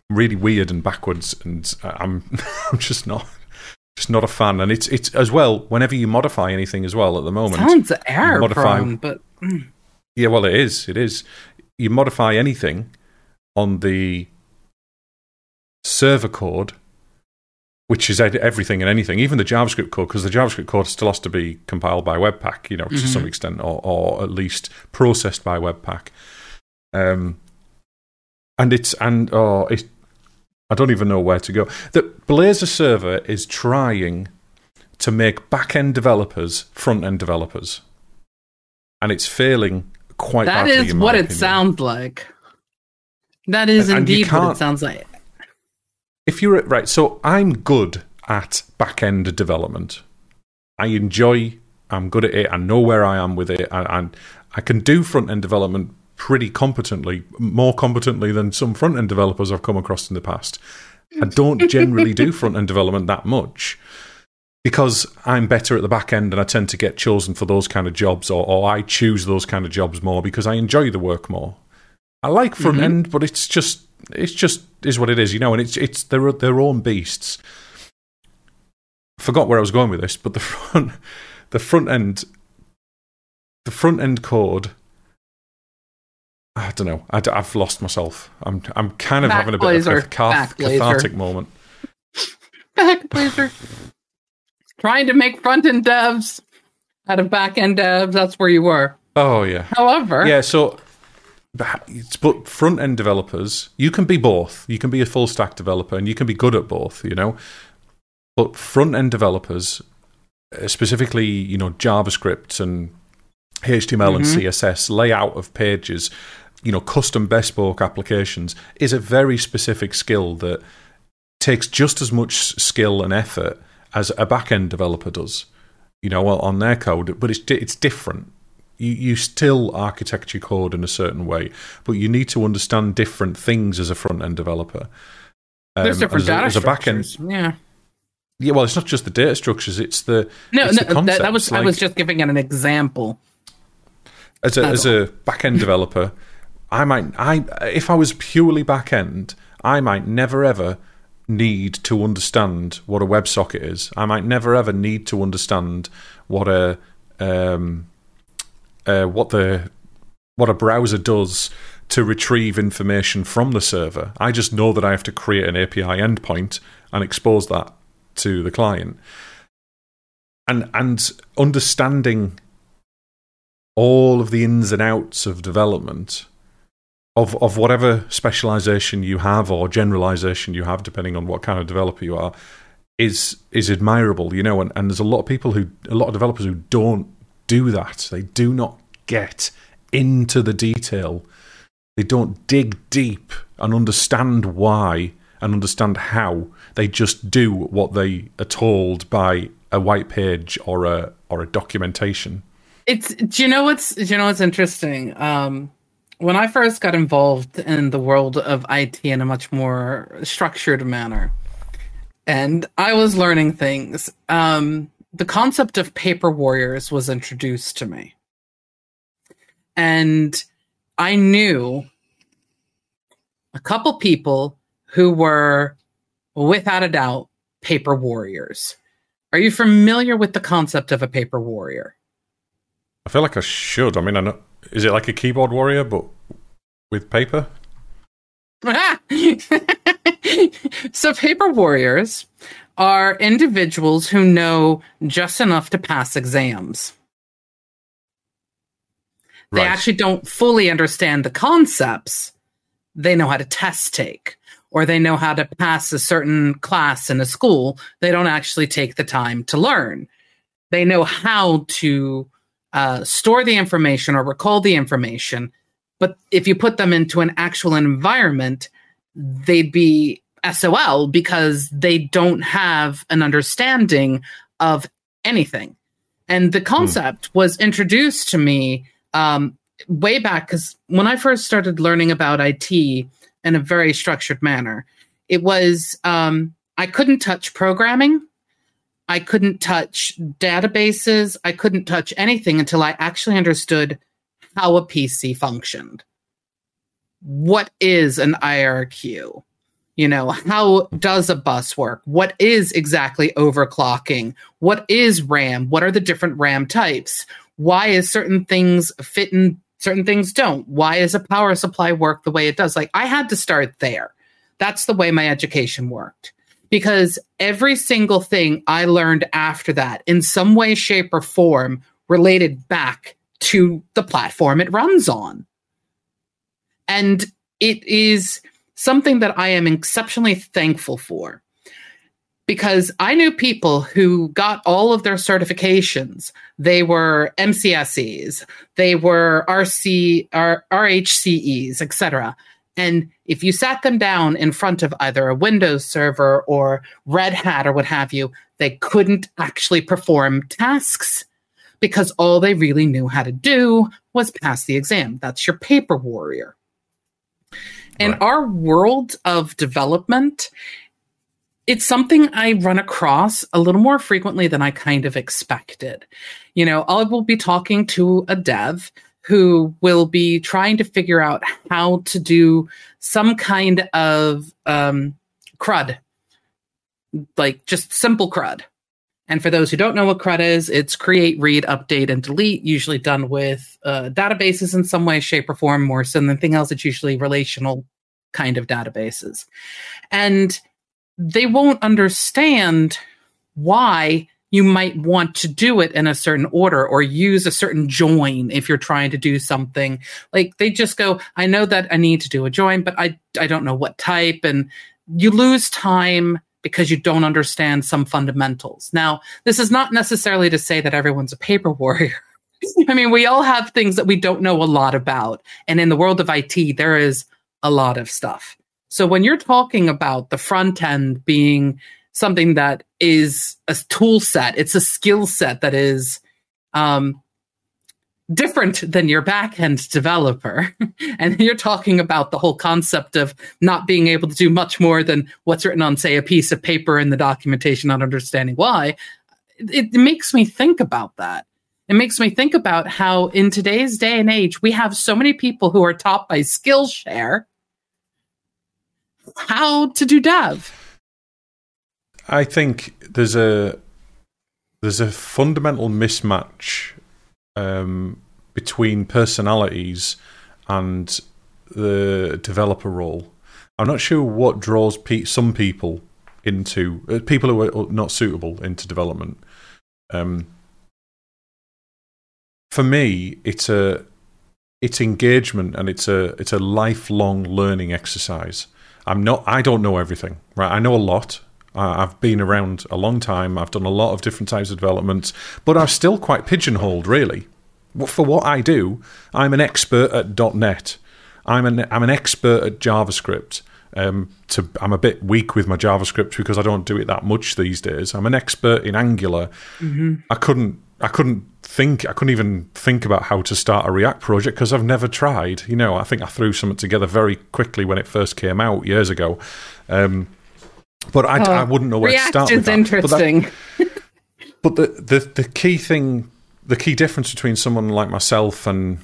really weird and backwards, and I'm I'm just not just not a fan. And it's it's as well whenever you modify anything as well at the moment. Sounds error prone, but mm, Yeah, well, it is. It is. You modify anything on the server code, which is everything and anything, even the JavaScript code, because the JavaScript code still has to be compiled by Webpack, you know, to Mhm. some extent, or, or at least processed by Webpack. Um, and it's and oh, it, I don't even know where to go. That Blazor server is trying to make back-end developers front-end developers, and it's failing quite that badly. is what it sounds like. That is And- and indeed what it sounds like. if you're right, so I'm good at back end development. I enjoy. I'm good at it. I know where I am with it, and, and I can do front end development pretty competently, more competently than some front end developers I've come across in the past. I don't generally do front end development that much because I'm better at the back end and I tend to get chosen for those kind of jobs, or, or I choose those kind of jobs more because I enjoy the work more. I like front Mhm. end, but it's just it's just is what it is, you know, and it's it's their their own beasts. Forgot where I was going with this, but the front the front end the front end code. I don't know. I, have lost myself. I'm I'm kind of Back having a bit of a cath- cathartic moment. Back Blazor. Trying to make front end devs out of back end devs. That's where you were. Oh yeah, However, yeah. So but front end developers, you can be both. You can be a full stack developer, and you can be good at both. You know, but front end developers, uh, specifically, you know, JavaScript and HTML mm-hmm. and CSS layout of pages, you know, custom bespoke applications is a very specific skill that takes just as much skill and effort as a back end developer does. You know, on their code, but it's it's different you, you still architecture code in a certain way, but you need to understand different things as a front end developer. Um, There's different as data a, as a back end. Yeah. Yeah, well, it's not just the data structures; it's the no, no. The that, that, was like, I was just giving an example. As a as a back end developer, I might I if I was purely back end, I might never ever need to understand what a WebSocket is. I might never ever need to understand what a um, uh, what the what a browser does to retrieve information from the server. I just know that I have to create an API endpoint and expose that to the client. And and understanding all of the ins and outs of development of of whatever specialization you have or generalization you have depending on what kind of developer you are is is admirable, you know, and, and there's a lot of people who a lot of developers who don't do that. They do not get into the detail. They don't dig deep and understand why and understand how. They just do what they are told by a white page or a or a documentation. It's do you know what's do you know what's interesting? Um, when I first got involved in the world of IT in a much more structured manner, and I was learning things. Um, the concept of paper warriors was introduced to me. And I knew a couple people who were, without a doubt, paper warriors. Are you familiar with the concept of a paper warrior? I feel like I should. I mean, I know, is it like a keyboard warrior, but with paper? so, paper warriors are individuals who know just enough to pass exams. They right. actually don't fully understand the concepts. They know how to test take or they know how to pass a certain class in a school. They don't actually take the time to learn. They know how to uh, store the information or recall the information. But if you put them into an actual environment, they'd be SOL because they don't have an understanding of anything. And the hmm. concept hmm. was introduced to me um, way back because when I first started learning about IT in a very structured manner, it was um, I couldn't touch programming. I couldn't touch databases. I couldn't touch anything until I actually understood how a PC functioned. What is an IRQ? You know, how does a bus work? What is exactly overclocking? What is RAM? What are the different RAM types? Why is certain things fit and certain things don't? Why is a power supply work the way it does? Like I had to start there. That's the way my education worked. Because every single thing I learned after that, in some way, shape, or form, related back to the platform it runs on. And it is something that I am exceptionally thankful for because I knew people who got all of their certifications. They were MCSEs, they were RC, R, RHCEs, etc. And if you sat them down in front of either a Windows server or Red Hat or what have you, they couldn't actually perform tasks because all they really knew how to do was pass the exam. That's your paper warrior. In right. our world of development, it's something I run across a little more frequently than I kind of expected. You know, I will be talking to a dev who will be trying to figure out how to do some kind of um, CRUD, like just simple CRUD. And for those who don't know what CRUD is, it's create, read, update, and delete, usually done with uh, databases in some way, shape, or form, more so than anything else. It's usually relational kind of databases. And they won't understand why you might want to do it in a certain order or use a certain join if you're trying to do something. Like they just go, I know that I need to do a join, but I I don't know what type and you lose time because you don't understand some fundamentals. Now, this is not necessarily to say that everyone's a paper warrior. I mean, we all have things that we don't know a lot about. And in the world of IT, there is a lot of stuff. So when you're talking about the front end being something that is a tool set, it's a skill set that is um, different than your back end developer. and you're talking about the whole concept of not being able to do much more than what's written on, say, a piece of paper in the documentation, not understanding why. It, it makes me think about that. It makes me think about how in today's day and age, we have so many people who are taught by Skillshare how to do dev. I think there's a there's a fundamental mismatch um, between personalities and the developer role. I'm not sure what draws pe- some people into uh, people who are not suitable into development. Um, for me, it's a it's engagement and it's a it's a lifelong learning exercise. I'm not. I don't know everything. Right. I know a lot. I've been around a long time. I've done a lot of different types of developments, but I'm still quite pigeonholed, really. For what I do, I'm an expert at .NET. I'm an I'm an expert at JavaScript. Um, to, I'm a bit weak with my JavaScript because I don't do it that much these days. I'm an expert in Angular. Mm-hmm. I couldn't I couldn't think I couldn't even think about how to start a React project because I've never tried. You know, I think I threw something together very quickly when it first came out years ago. Um, but I, oh, I, wouldn't know where to start. React is interesting. But, that, but the, the the key thing, the key difference between someone like myself and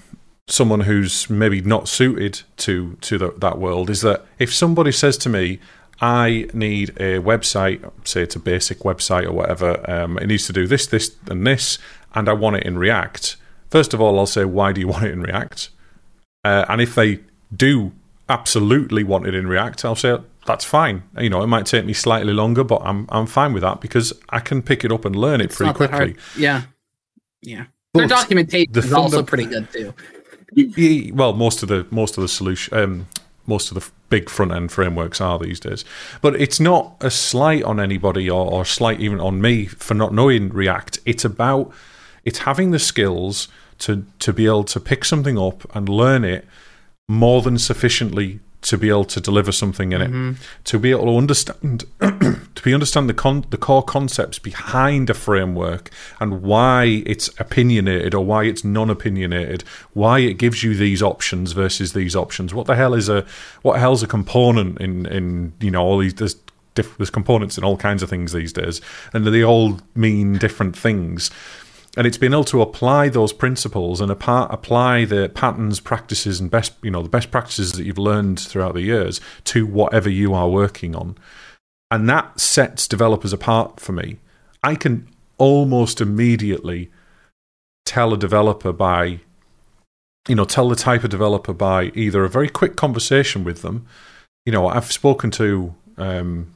someone who's maybe not suited to to the, that world is that if somebody says to me, I need a website, say it's a basic website or whatever. Um, it needs to do this, this, and this, and I want it in React. First of all, I'll say, why do you want it in React? Uh, and if they do absolutely want it in React, I'll say that's fine. You know, it might take me slightly longer, but I'm I'm fine with that because I can pick it up and learn it it's pretty quickly. Yeah, yeah. But Their documentation the is also pretty good too. well, most of the most of the solution, um, most of the big front end frameworks are these days. But it's not a slight on anybody or, or slight even on me for not knowing React. It's about it's having the skills to to be able to pick something up and learn it more than sufficiently to be able to deliver something in mm-hmm. it, to be able to understand, to be understand the con- the core concepts behind a framework and why it's opinionated or why it's non-opinionated, why it gives you these options versus these options. What the hell is a what hell's a component in in you know all these there's there's components in all kinds of things these days, and they all mean different things and it's been able to apply those principles and apply the patterns, practices, and best you know the best practices that you've learned throughout the years to whatever you are working on, and that sets developers apart for me. I can almost immediately tell a developer by, you know, tell the type of developer by either a very quick conversation with them. You know, I've spoken to um,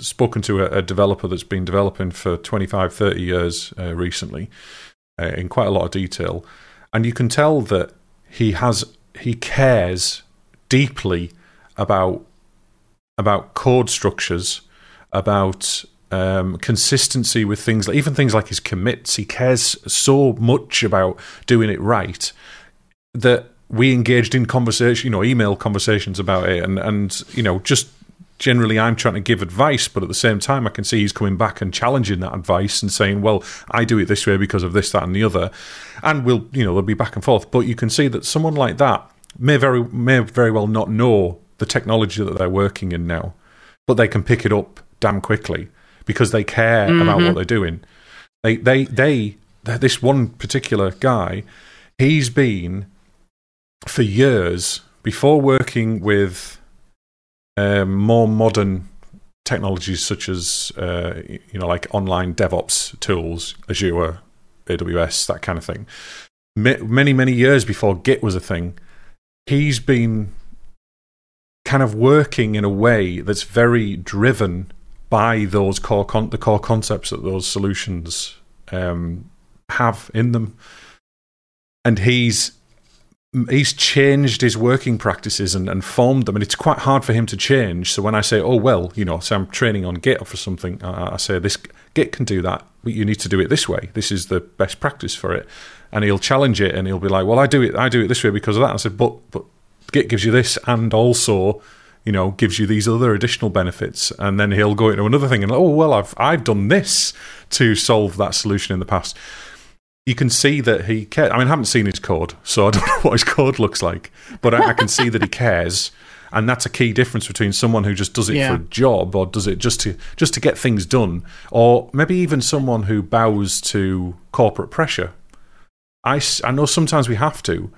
spoken to a, a, developer that's been developing for 25, 30 years uh, recently uh, in quite a lot of detail. And you can tell that he has he cares deeply about about code structures, about um, consistency with things, like, even things like his commits. He cares so much about doing it right that we engaged in conversation, you know, email conversations about it, and and you know, just generally I'm trying to give advice, but at the same time, I can see he's coming back and challenging that advice and saying, "Well, I do it this way because of this, that, and the other," and we'll, you know, there'll be back and forth. But you can see that someone like that may very may very well not know the technology that they're working in now, but they can pick it up damn quickly because they care mm-hmm. about what they're doing. They they they this one particular guy, he's been for years before working with um, more modern technologies such as uh, you know like online DevOps tools, Azure, AWS, that kind of thing. many many years before Git was a thing, he's been kind of working in a way that's very driven by those core con- the core concepts that those solutions um, have in them, and he's he's changed his working practices and, and formed them, and it's quite hard for him to change. So when I say, "Oh well," you know, so I'm training on Git for something, I, I say this Git can do that, but you need to do it this way. This is the best practice for it, and he'll challenge it, and he'll be like, "Well, I do it, I do it this way because of that." I said, "But but Git gives you this, and also." You know, gives you these other additional benefits, and then he'll go into another thing and oh well, I've I've done this to solve that solution in the past you can see that he cares. I mean, I haven't seen his code, so I don't know what his code looks like, but I, I can see that he cares. And that's a key difference between someone who just does it Yeah. for a job or does it just to just to get things done, or maybe even someone who bows to corporate pressure. I, I know sometimes we have to,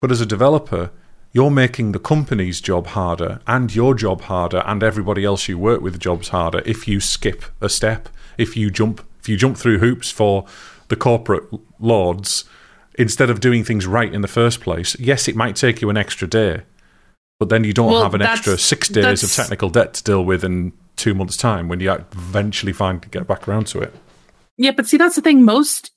but as a developer, you're making the company's job harder and your job harder and everybody else you work with jobs harder if you skip a step, if you jump if you jump through hoops for the corporate lords instead of doing things right in the first place. Yes, it might take you an extra day, but then you don't Well, have an extra 6 days of technical debt to deal with in 2 months time when you eventually find get back around to it. Yeah, but see, that's the thing. Most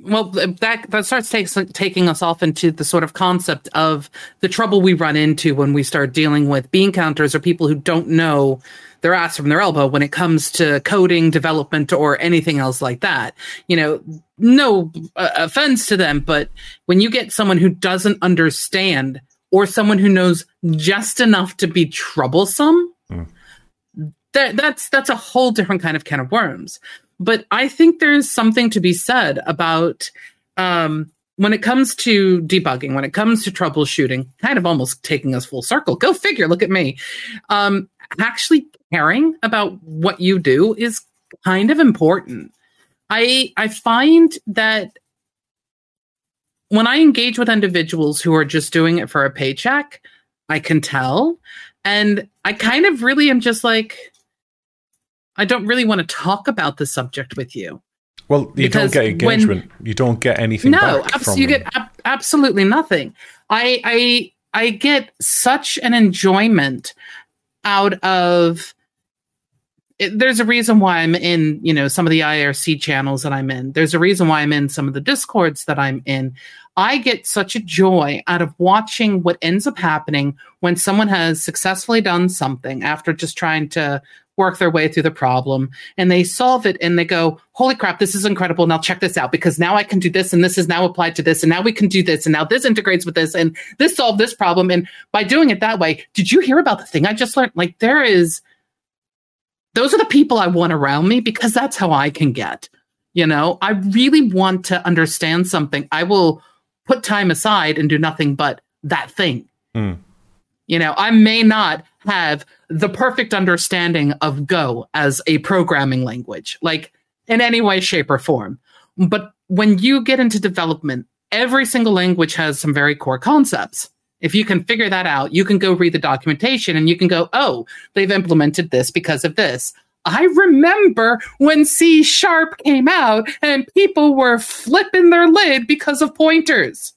well, that that starts takes, taking us off into the sort of concept of the trouble we run into when we start dealing with bean counters or people who don't know their ass from their elbow when it comes to coding, development, or anything else like that. You know, no uh, offense to them, but when you get someone who doesn't understand or someone who knows just enough to be troublesome, that that's that's a whole different kind of can of worms. But I think there's something to be said about um, when it comes to debugging, when it comes to troubleshooting, kind of almost taking us full circle. Go figure. Look at me. Um, actually caring about what you do is kind of important. I I find that when I engage with individuals who are just doing it for a paycheck, I can tell. And I kind of really am just like, I don't really want to talk about the subject with you. Well, you don't get when- engagement. you don't get anything No, abs- you them. get ab- absolutely nothing. I I I get such an enjoyment out of. It, there's a reason why I'm in, you know, some of the IRC channels that I'm in. There's a reason why I'm in some of the discords that I'm in. I get such a joy out of watching what ends up happening when someone has successfully done something after just trying to work their way through the problem and they solve it and they go, Holy crap, this is incredible. Now check this out because now I can do this and this is now applied to this and now we can do this and now this integrates with this and this solved this problem. And by doing it that way, did you hear about the thing I just learned? Like there is, those are the people I want around me because that's how I can get. You know, I really want to understand something. I will put time aside and do nothing but that thing. Hmm. You know, I may not have the perfect understanding of Go as a programming language, like in any way, shape, or form. But when you get into development, every single language has some very core concepts. If you can figure that out, you can go read the documentation and you can go, oh, they've implemented this because of this. I remember when C sharp came out and people were flipping their lid because of pointers.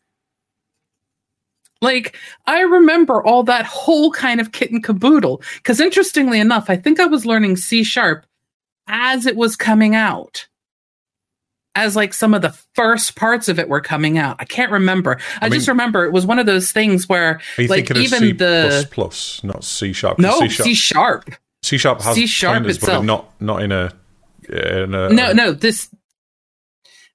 Like, I remember all that whole kind of kit and caboodle. Because interestingly enough, I think I was learning C sharp as it was coming out. As like some of the first parts of it were coming out. I can't remember. I, I just remember it was one of those things where Are you like thinking of even C the plus plus, not C sharp? no C sharp, C sharp. C sharp has C sharp pointers, but itself. not not in a in a no, no, this.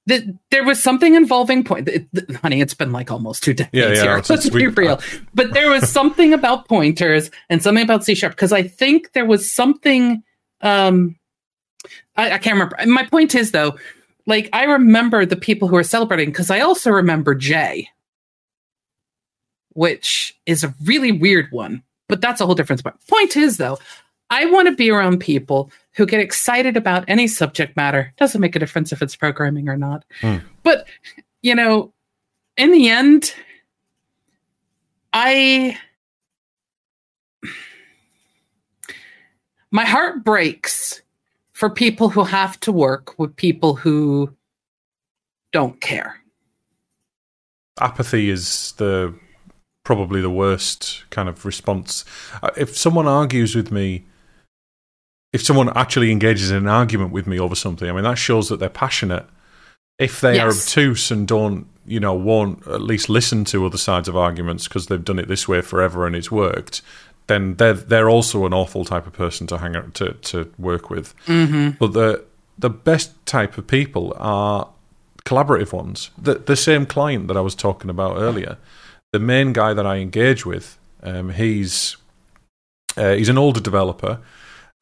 The, there was something involving point. It, th- honey, it's been like almost two decades Yeah, yeah, here. Let's be real. But there was something about pointers and something about C sharp because I think there was something. Um, I, I can't remember. My point is though, like I remember the people who are celebrating because I also remember Jay, which is a really weird one. But that's a whole different point. Point is though, I want to be around people who get excited about any subject matter. Doesn't make a difference if it's programming or not. Hmm. But, you know, in the end, I. My heart breaks for people who have to work with people who don't care. apathy is the probably the worst kind of response. Uh, If someone argues with me if someone actually engages in an argument with me over something, I mean that shows that they're passionate. If they are obtuse and don't, you know, won't at least listen to other sides of arguments because they've done it this way forever and it's worked, then they're they're also an awful type of person to hang out to to work with. Mm-hmm. But the the best type of people are collaborative ones. The the same client that I was talking about earlier, the main guy that I engage with, um, he's uh, he's an older developer.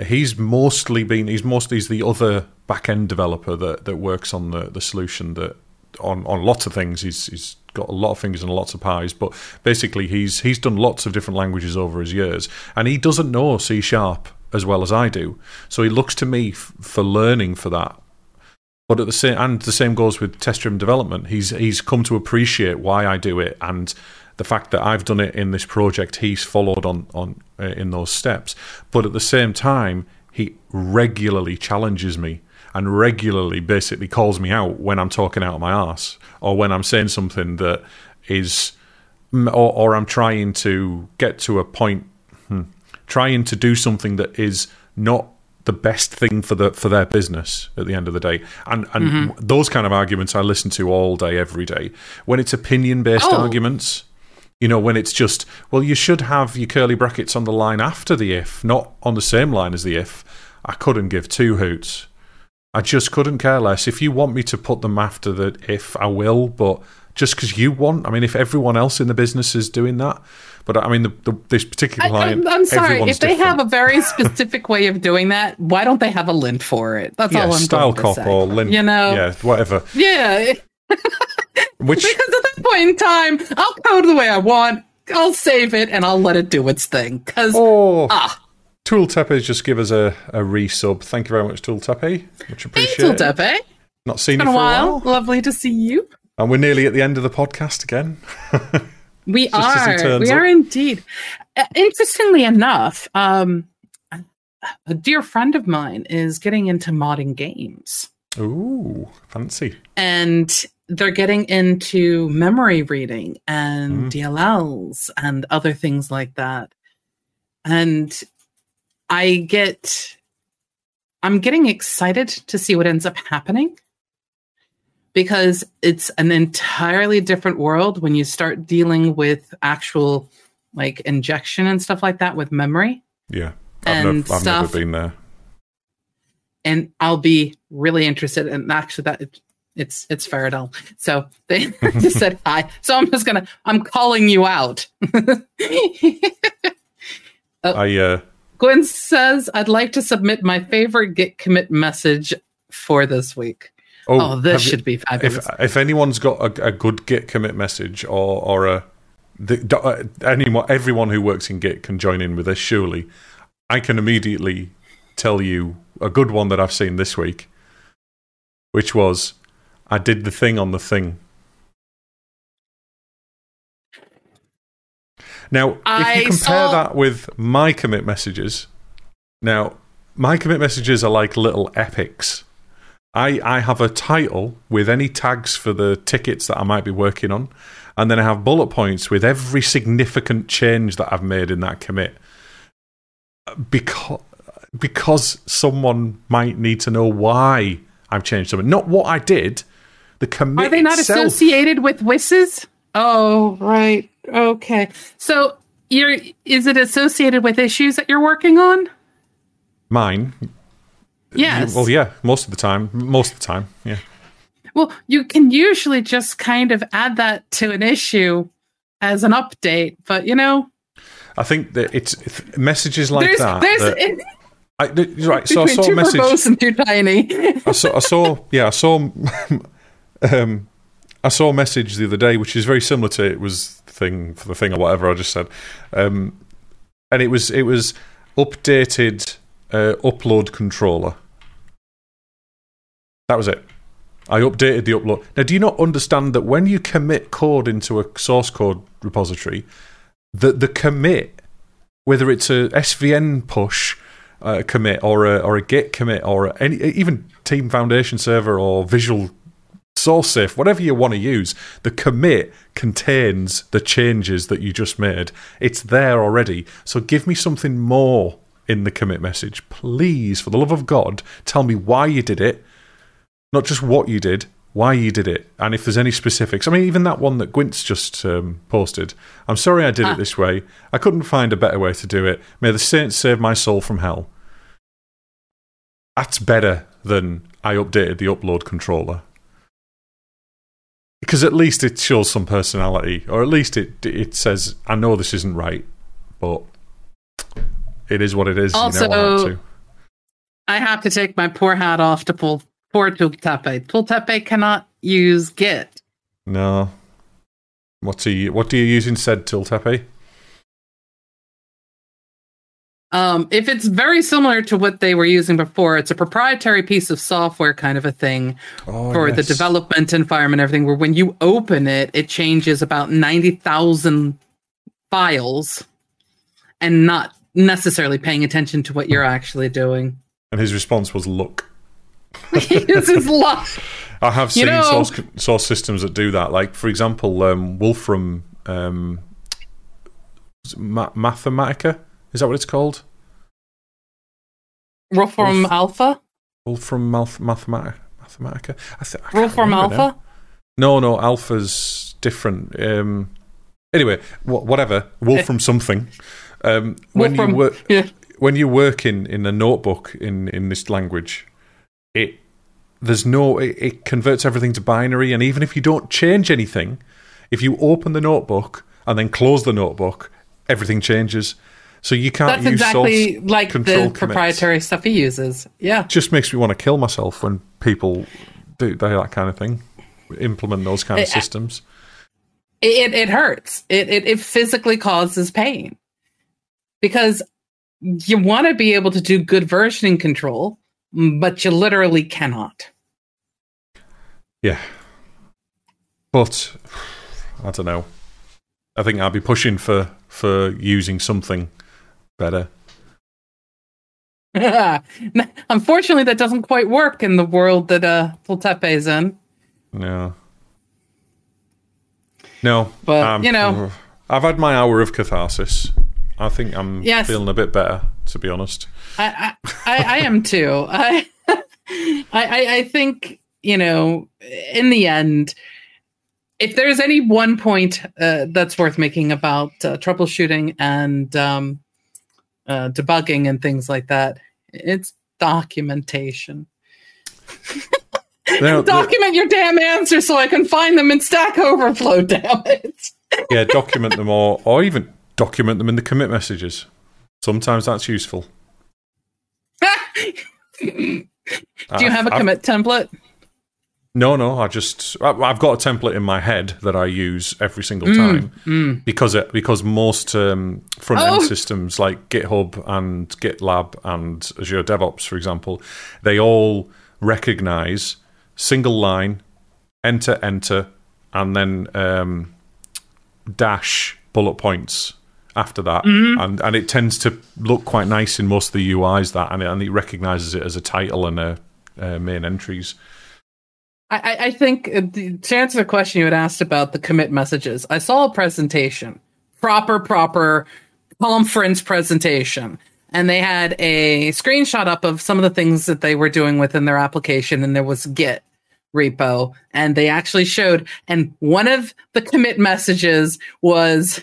He's mostly been he's mostly he's the other back end developer that, that works on the, the solution that on, on lots of things. He's he's got a lot of fingers and lots of pies, but basically he's he's done lots of different languages over his years, and he doesn't know C sharp as well as I do. So he looks to me f- for learning for that. But at the same and the same goes with test driven development. He's he's come to appreciate why I do it and the fact that I've done it in this project. He's followed on on uh, in those steps. But at the same time, he regularly challenges me and regularly basically calls me out when I'm talking out of my ass or when I'm saying something that is or, or I'm trying to get to a point hmm, trying to do something that is not the best thing for the for their business at the end of the day and and those kind of arguments I listen to all day every day when it's opinion based Oh. arguments you know when it's just well you should have your curly brackets on the line after the if not on the same line as the if I couldn't give two hoots I just couldn't care less if you want me to put them after the if I will but just because you want I mean if everyone else in the business is doing that but I mean the, the, this particular I, client I'm, I'm sorry. If they different. have a very specific way of doing that, why don't they have a lint for it? That's yeah, all I'm StyleCop or lint, You know, yeah, whatever. yeah. Which Because at that point in time, I'll code the way I want. I'll save it and I'll let it do its thing. Because oh, ah, Tultepe just give us a, a resub. Thank you very much, Tultepe. Much hey, appreciated. Tultepe. Not seen Been you a for while. a while, Lovely to see you. and we're nearly at the end of the podcast again. We Just as he are. We up. are indeed. Uh, interestingly enough, um, a dear friend of mine is getting into modding games. Ooh, fancy. and they're getting into memory reading and Mm. DLLs and other things like that. And I get, I'm getting excited to see what ends up happening because it's an entirely different world when you start dealing with actual like injection and stuff like that with memory. Yeah, I've, And nev- I've never been there. and I'll be really interested. And actually, that it's it's Faradol. So they just said hi. So I'm just gonna I'm calling you out. I uh, Gwen says I'd like to submit my favorite Git commit message for this week. oh, Oh, this have you- should be fabulous. If if anyone's got a, a good Git commit message or or a the, uh, anyone everyone who works in Git can join in with this. Surely, I can immediately tell you a good one that I've seen this week, which was I did the thing on the thing. Now, if you compare saw- that with my commit messages, now my commit messages are like little epics. I, I have a title with any tags for the tickets that I might be working on, and then I have bullet points with every significant change that I've made in that commit. Because because someone might need to know why I've changed something, not what I did. The commit Are they not itself. associated with WISs? Oh, right. Okay. So you're is it associated with issues that you're working on? Mine. Yes. Well, yeah, most of the time. Most of the time, yeah. Well, you can usually just kind of add that to an issue as an update, but you know, I think that it's, it's messages like there's that. there's that it, I, right, so I saw a too message. verbose and too tiny. I saw, I saw, yeah, I saw, um, I saw a message the other day, which is very similar to it was thing for the thing or whatever I just said, um, and it was it was updated uh, upload controller. That was it. I updated the upload. Now, do you not understand that when you commit code into a source code repository, that the commit, whether it's a SVN push uh, commit or a or a Git commit or any even Team Foundation server or Visual Source Safe, whatever you want to use, the commit contains the changes that you just made. It's there already. So give me something more in the commit message. Please, for the love of God, tell me why you did it, not just what you did, why you did it, and if there's any specifics. I mean, even that one that Gwent's just um, posted. I'm sorry I did Ah. it this way. I couldn't find a better way to do it. May the saints save my soul from hell. That's better than I updated the upload controller. Because at least it shows some personality, or at least it it says, "I know this isn't right, but it is what it is." Also- you know. I have to take my poor hat off to pull poor Tultepe. Tultepe cannot use Git. No. What's he? What do you use instead, Tultepe? Um, if it's very similar to what they were using before, it's a proprietary piece of software kind of a thing Oh, for the development environment, everything, where when you open it, it changes about 90,000 files and not necessarily paying attention to what you're actually doing. And his response was, "Look." he uses luck. I have You seen know- source source systems that do that. Like, for example, um, Wolfram um, Ma- Mathematica. Is that what it's called? Wolfram Wolf- Alpha? Wolfram Math- Mathematica. Mathematica. I th- I Wolfram remember now. Alpha? No, no, Alpha's different. Um, anyway, wh- whatever. Wolfram something. Um, when Wolfram, you work, yeah. when you work in, in a notebook in, in this language, it there's no it, it converts everything to binary, and even if you don't change anything, if you open the notebook and then close the notebook, everything changes. So you can't That's use exactly source like control the commits. proprietary stuff he uses. Yeah. Just makes me want to kill myself when people do that kind of thing, implement those kind of It- systems. It, it hurts. It, it, it physically causes pain because you want to be able to do good versioning control, but you literally cannot. Yeah. But I don't know. I think I'll be pushing for for using something better. Unfortunately, that doesn't quite work in the world that uh, Tultepe is in. No. No. But, um, you know. I've had my hour of catharsis. I think I'm Yes. feeling a bit better, to be honest. I, I, I, I am too. I, I, I I think you know, in the end, if there's any one point uh, that's worth making about uh, troubleshooting and um, uh, debugging and things like that, it's documentation. Now, the- Document your damn answers so I can find them in Stack Overflow. Damn it! yeah, document them or, or even document them in the commit messages. Sometimes that's useful. Do you have a I've- commit template? No, no. I just I've got a template in my head that I use every single Mm, time because it, because most um, front end Oh. systems like GitHub and GitLab and Azure DevOps, for example, they all recognize single line, enter, enter, and then um, dash bullet points after that, Mm-hmm. and and it tends to look quite nice in most of the UIs that, and it, and it recognizes it as a title and a, uh main entries. I, I- think uh, to answer the question you had asked about the commit messages, I saw a presentation, proper, proper conference presentation, and they had a screenshot up of some of the things that they were doing within their application, and there was Git repo, and they actually showed, and one of the commit messages was,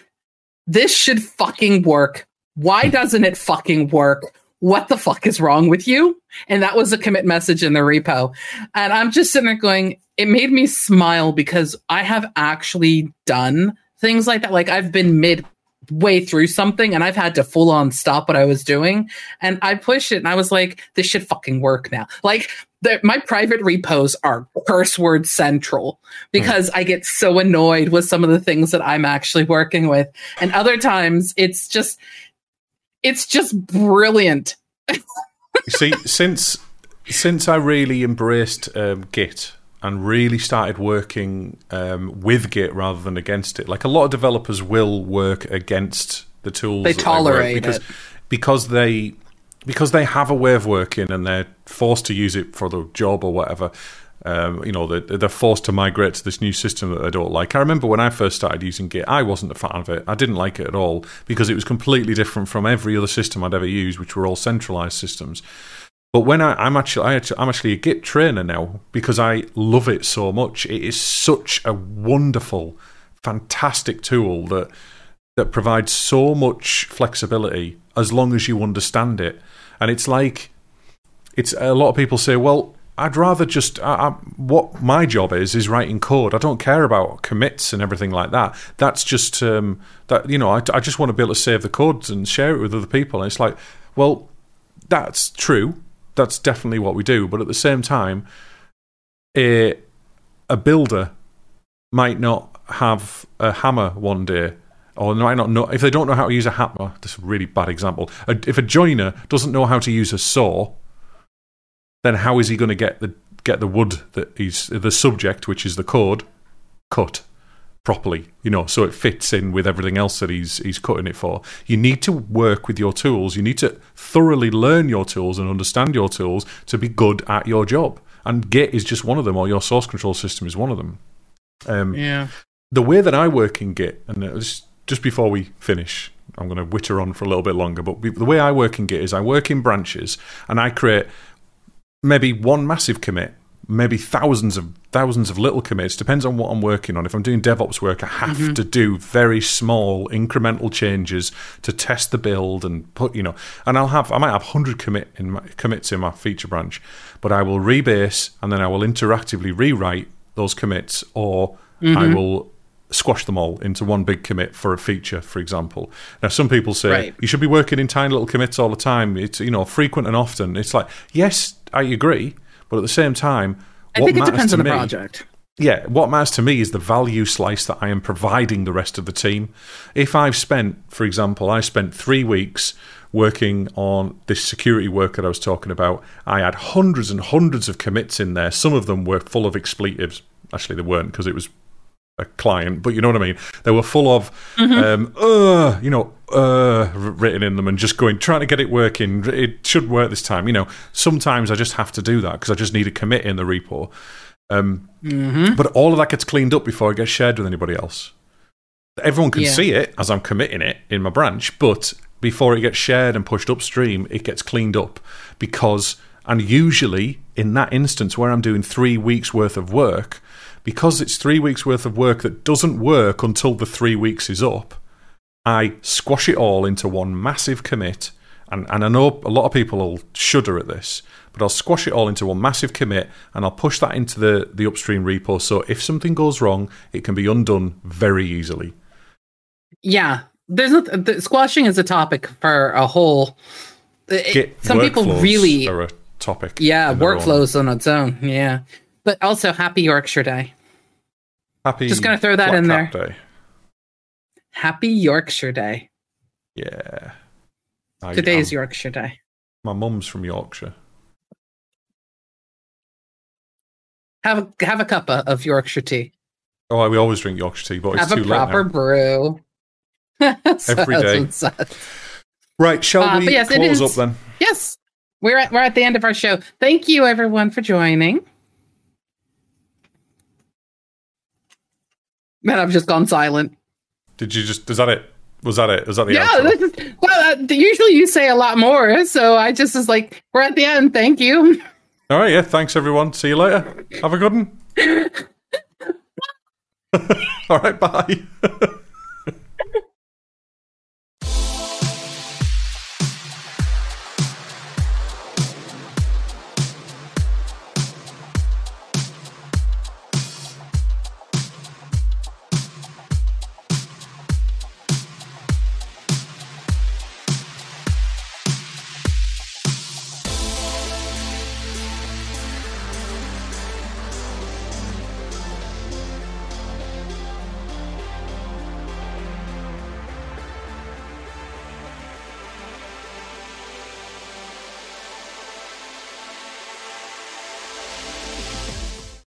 "This should fucking work. Why doesn't it fucking work? What the fuck is wrong with you?" And that was a commit message in the repo. And I'm just sitting there going, it made me smile because I have actually done things like that. Like I've been midway through something and I've had to full on stop what I was doing. And I pushed it and I was like, this should fucking work now. Like the, my private repos are curse word central because I get so annoyed with some of the things that I'm actually working with. And other times it's just, it's just brilliant. You see, since since I really embraced um, Git and really started working um, with Git rather than against it, like a lot of developers will work against the tools. They tolerate because it. because they because they have a way of working and they're forced to use it for the job or whatever. Um, you know, they're, forced to migrate to this new system that they don't like. I remember when I first started using Git, I wasn't a fan of it. I didn't like it at all because it was completely different from every other system I'd ever used, which were all centralized systems. But when I, am actually, I, I'm actually a Git trainer now because I love it so much. It is such a wonderful, fantastic tool that that provides so much flexibility as long as you understand it. And it's like, it's a lot of people say, well, I'd rather just I, I, what my job is is writing code. I don't care about commits and everything like that. That's just um, that you know I, I just want to be able to save the codes and share it with other people. And it's like, well, that's true. That's definitely what we do. But at the same time, a a builder might not have a hammer one day or might not know if they don't know how to use a hammer. This is a really bad example. If a joiner doesn't know how to use a saw, then how is he going to get the get the wood that he's the subject, which is the code, cut properly? You know, so it fits in with everything else that he's he's cutting it for. You need to work with your tools. You need to thoroughly learn your tools and understand your tools to be good at your job. And Git is just one of them, or your source control system is one of them. Um, yeah. The way that I work in Git, and just, just before we finish, I'm going to witter on for a little bit longer. But the way I work in Git is I work in branches, and I create maybe one massive commit, maybe thousands of thousands of little commits. Depends on what I'm working on. If I'm doing DevOps work, I have mm-hmm. to do very small incremental changes to test the build and put you know. And I'll have I might have hundred commit in my, commits in my feature branch, but I will rebase and then I will interactively rewrite those commits, or mm-hmm. I will squash them all into one big commit for a feature, for example. Now, some people say right. you should be working in tiny little commits all the time. It's you know frequent and often. It's like yes, I agree, but at the same time, I think it depends on the me, project. Yeah, what matters to me is the value slice that I am providing the rest of the team. If I've spent, for example, I spent three weeks working on this security work that I was talking about, I had hundreds and hundreds of commits in there. Some of them were full of expletives. Actually, they weren't because it was a client, but you know what I mean. They were full of, mm-hmm. um, uh, you know, uh, written in them, and just going trying to get it working. It should work this time. You know, sometimes I just have to do that because I just need a commit in the repo. Um, mm-hmm. But all of that gets cleaned up before it gets shared with anybody else. Everyone can yeah. see it as I'm committing it in my branch, but before it gets shared and pushed upstream, it gets cleaned up because, and usually in that instance where I'm doing three weeks worth of work, because it's three weeks worth of work that doesn't work until the three weeks is up, I squash it all into one massive commit. And, and I know a lot of people will shudder at this, but I'll squash it all into one massive commit and I'll push that into the, the upstream repo. So if something goes wrong, it can be undone very easily. Yeah. There's no, the, squashing is a topic for a whole. It, some people really are a topic. Yeah, workflows on its own. Yeah. But also, happy Yorkshire Day. Happy. Just gonna throw that in there. Day. Happy Yorkshire Day. Yeah. Today's um, Yorkshire Day. My mum's from Yorkshire. Have a have a cup of Yorkshire tea. Oh, we always drink Yorkshire tea, but have it's too late now. proper brew. Every day. Right, shall uh, we yes, close up then? Yes, we're at we're at the end of our show. Thank you, everyone, for joining. Man, I've just gone silent. Did you just? Is that it? Was that it? Was that the yeah? This is, well, uh, usually you say a lot more, so I just was like, "We're at the end. Thank you." All right. Yeah. Thanks, everyone. See you later. Have a good one. All right. Bye.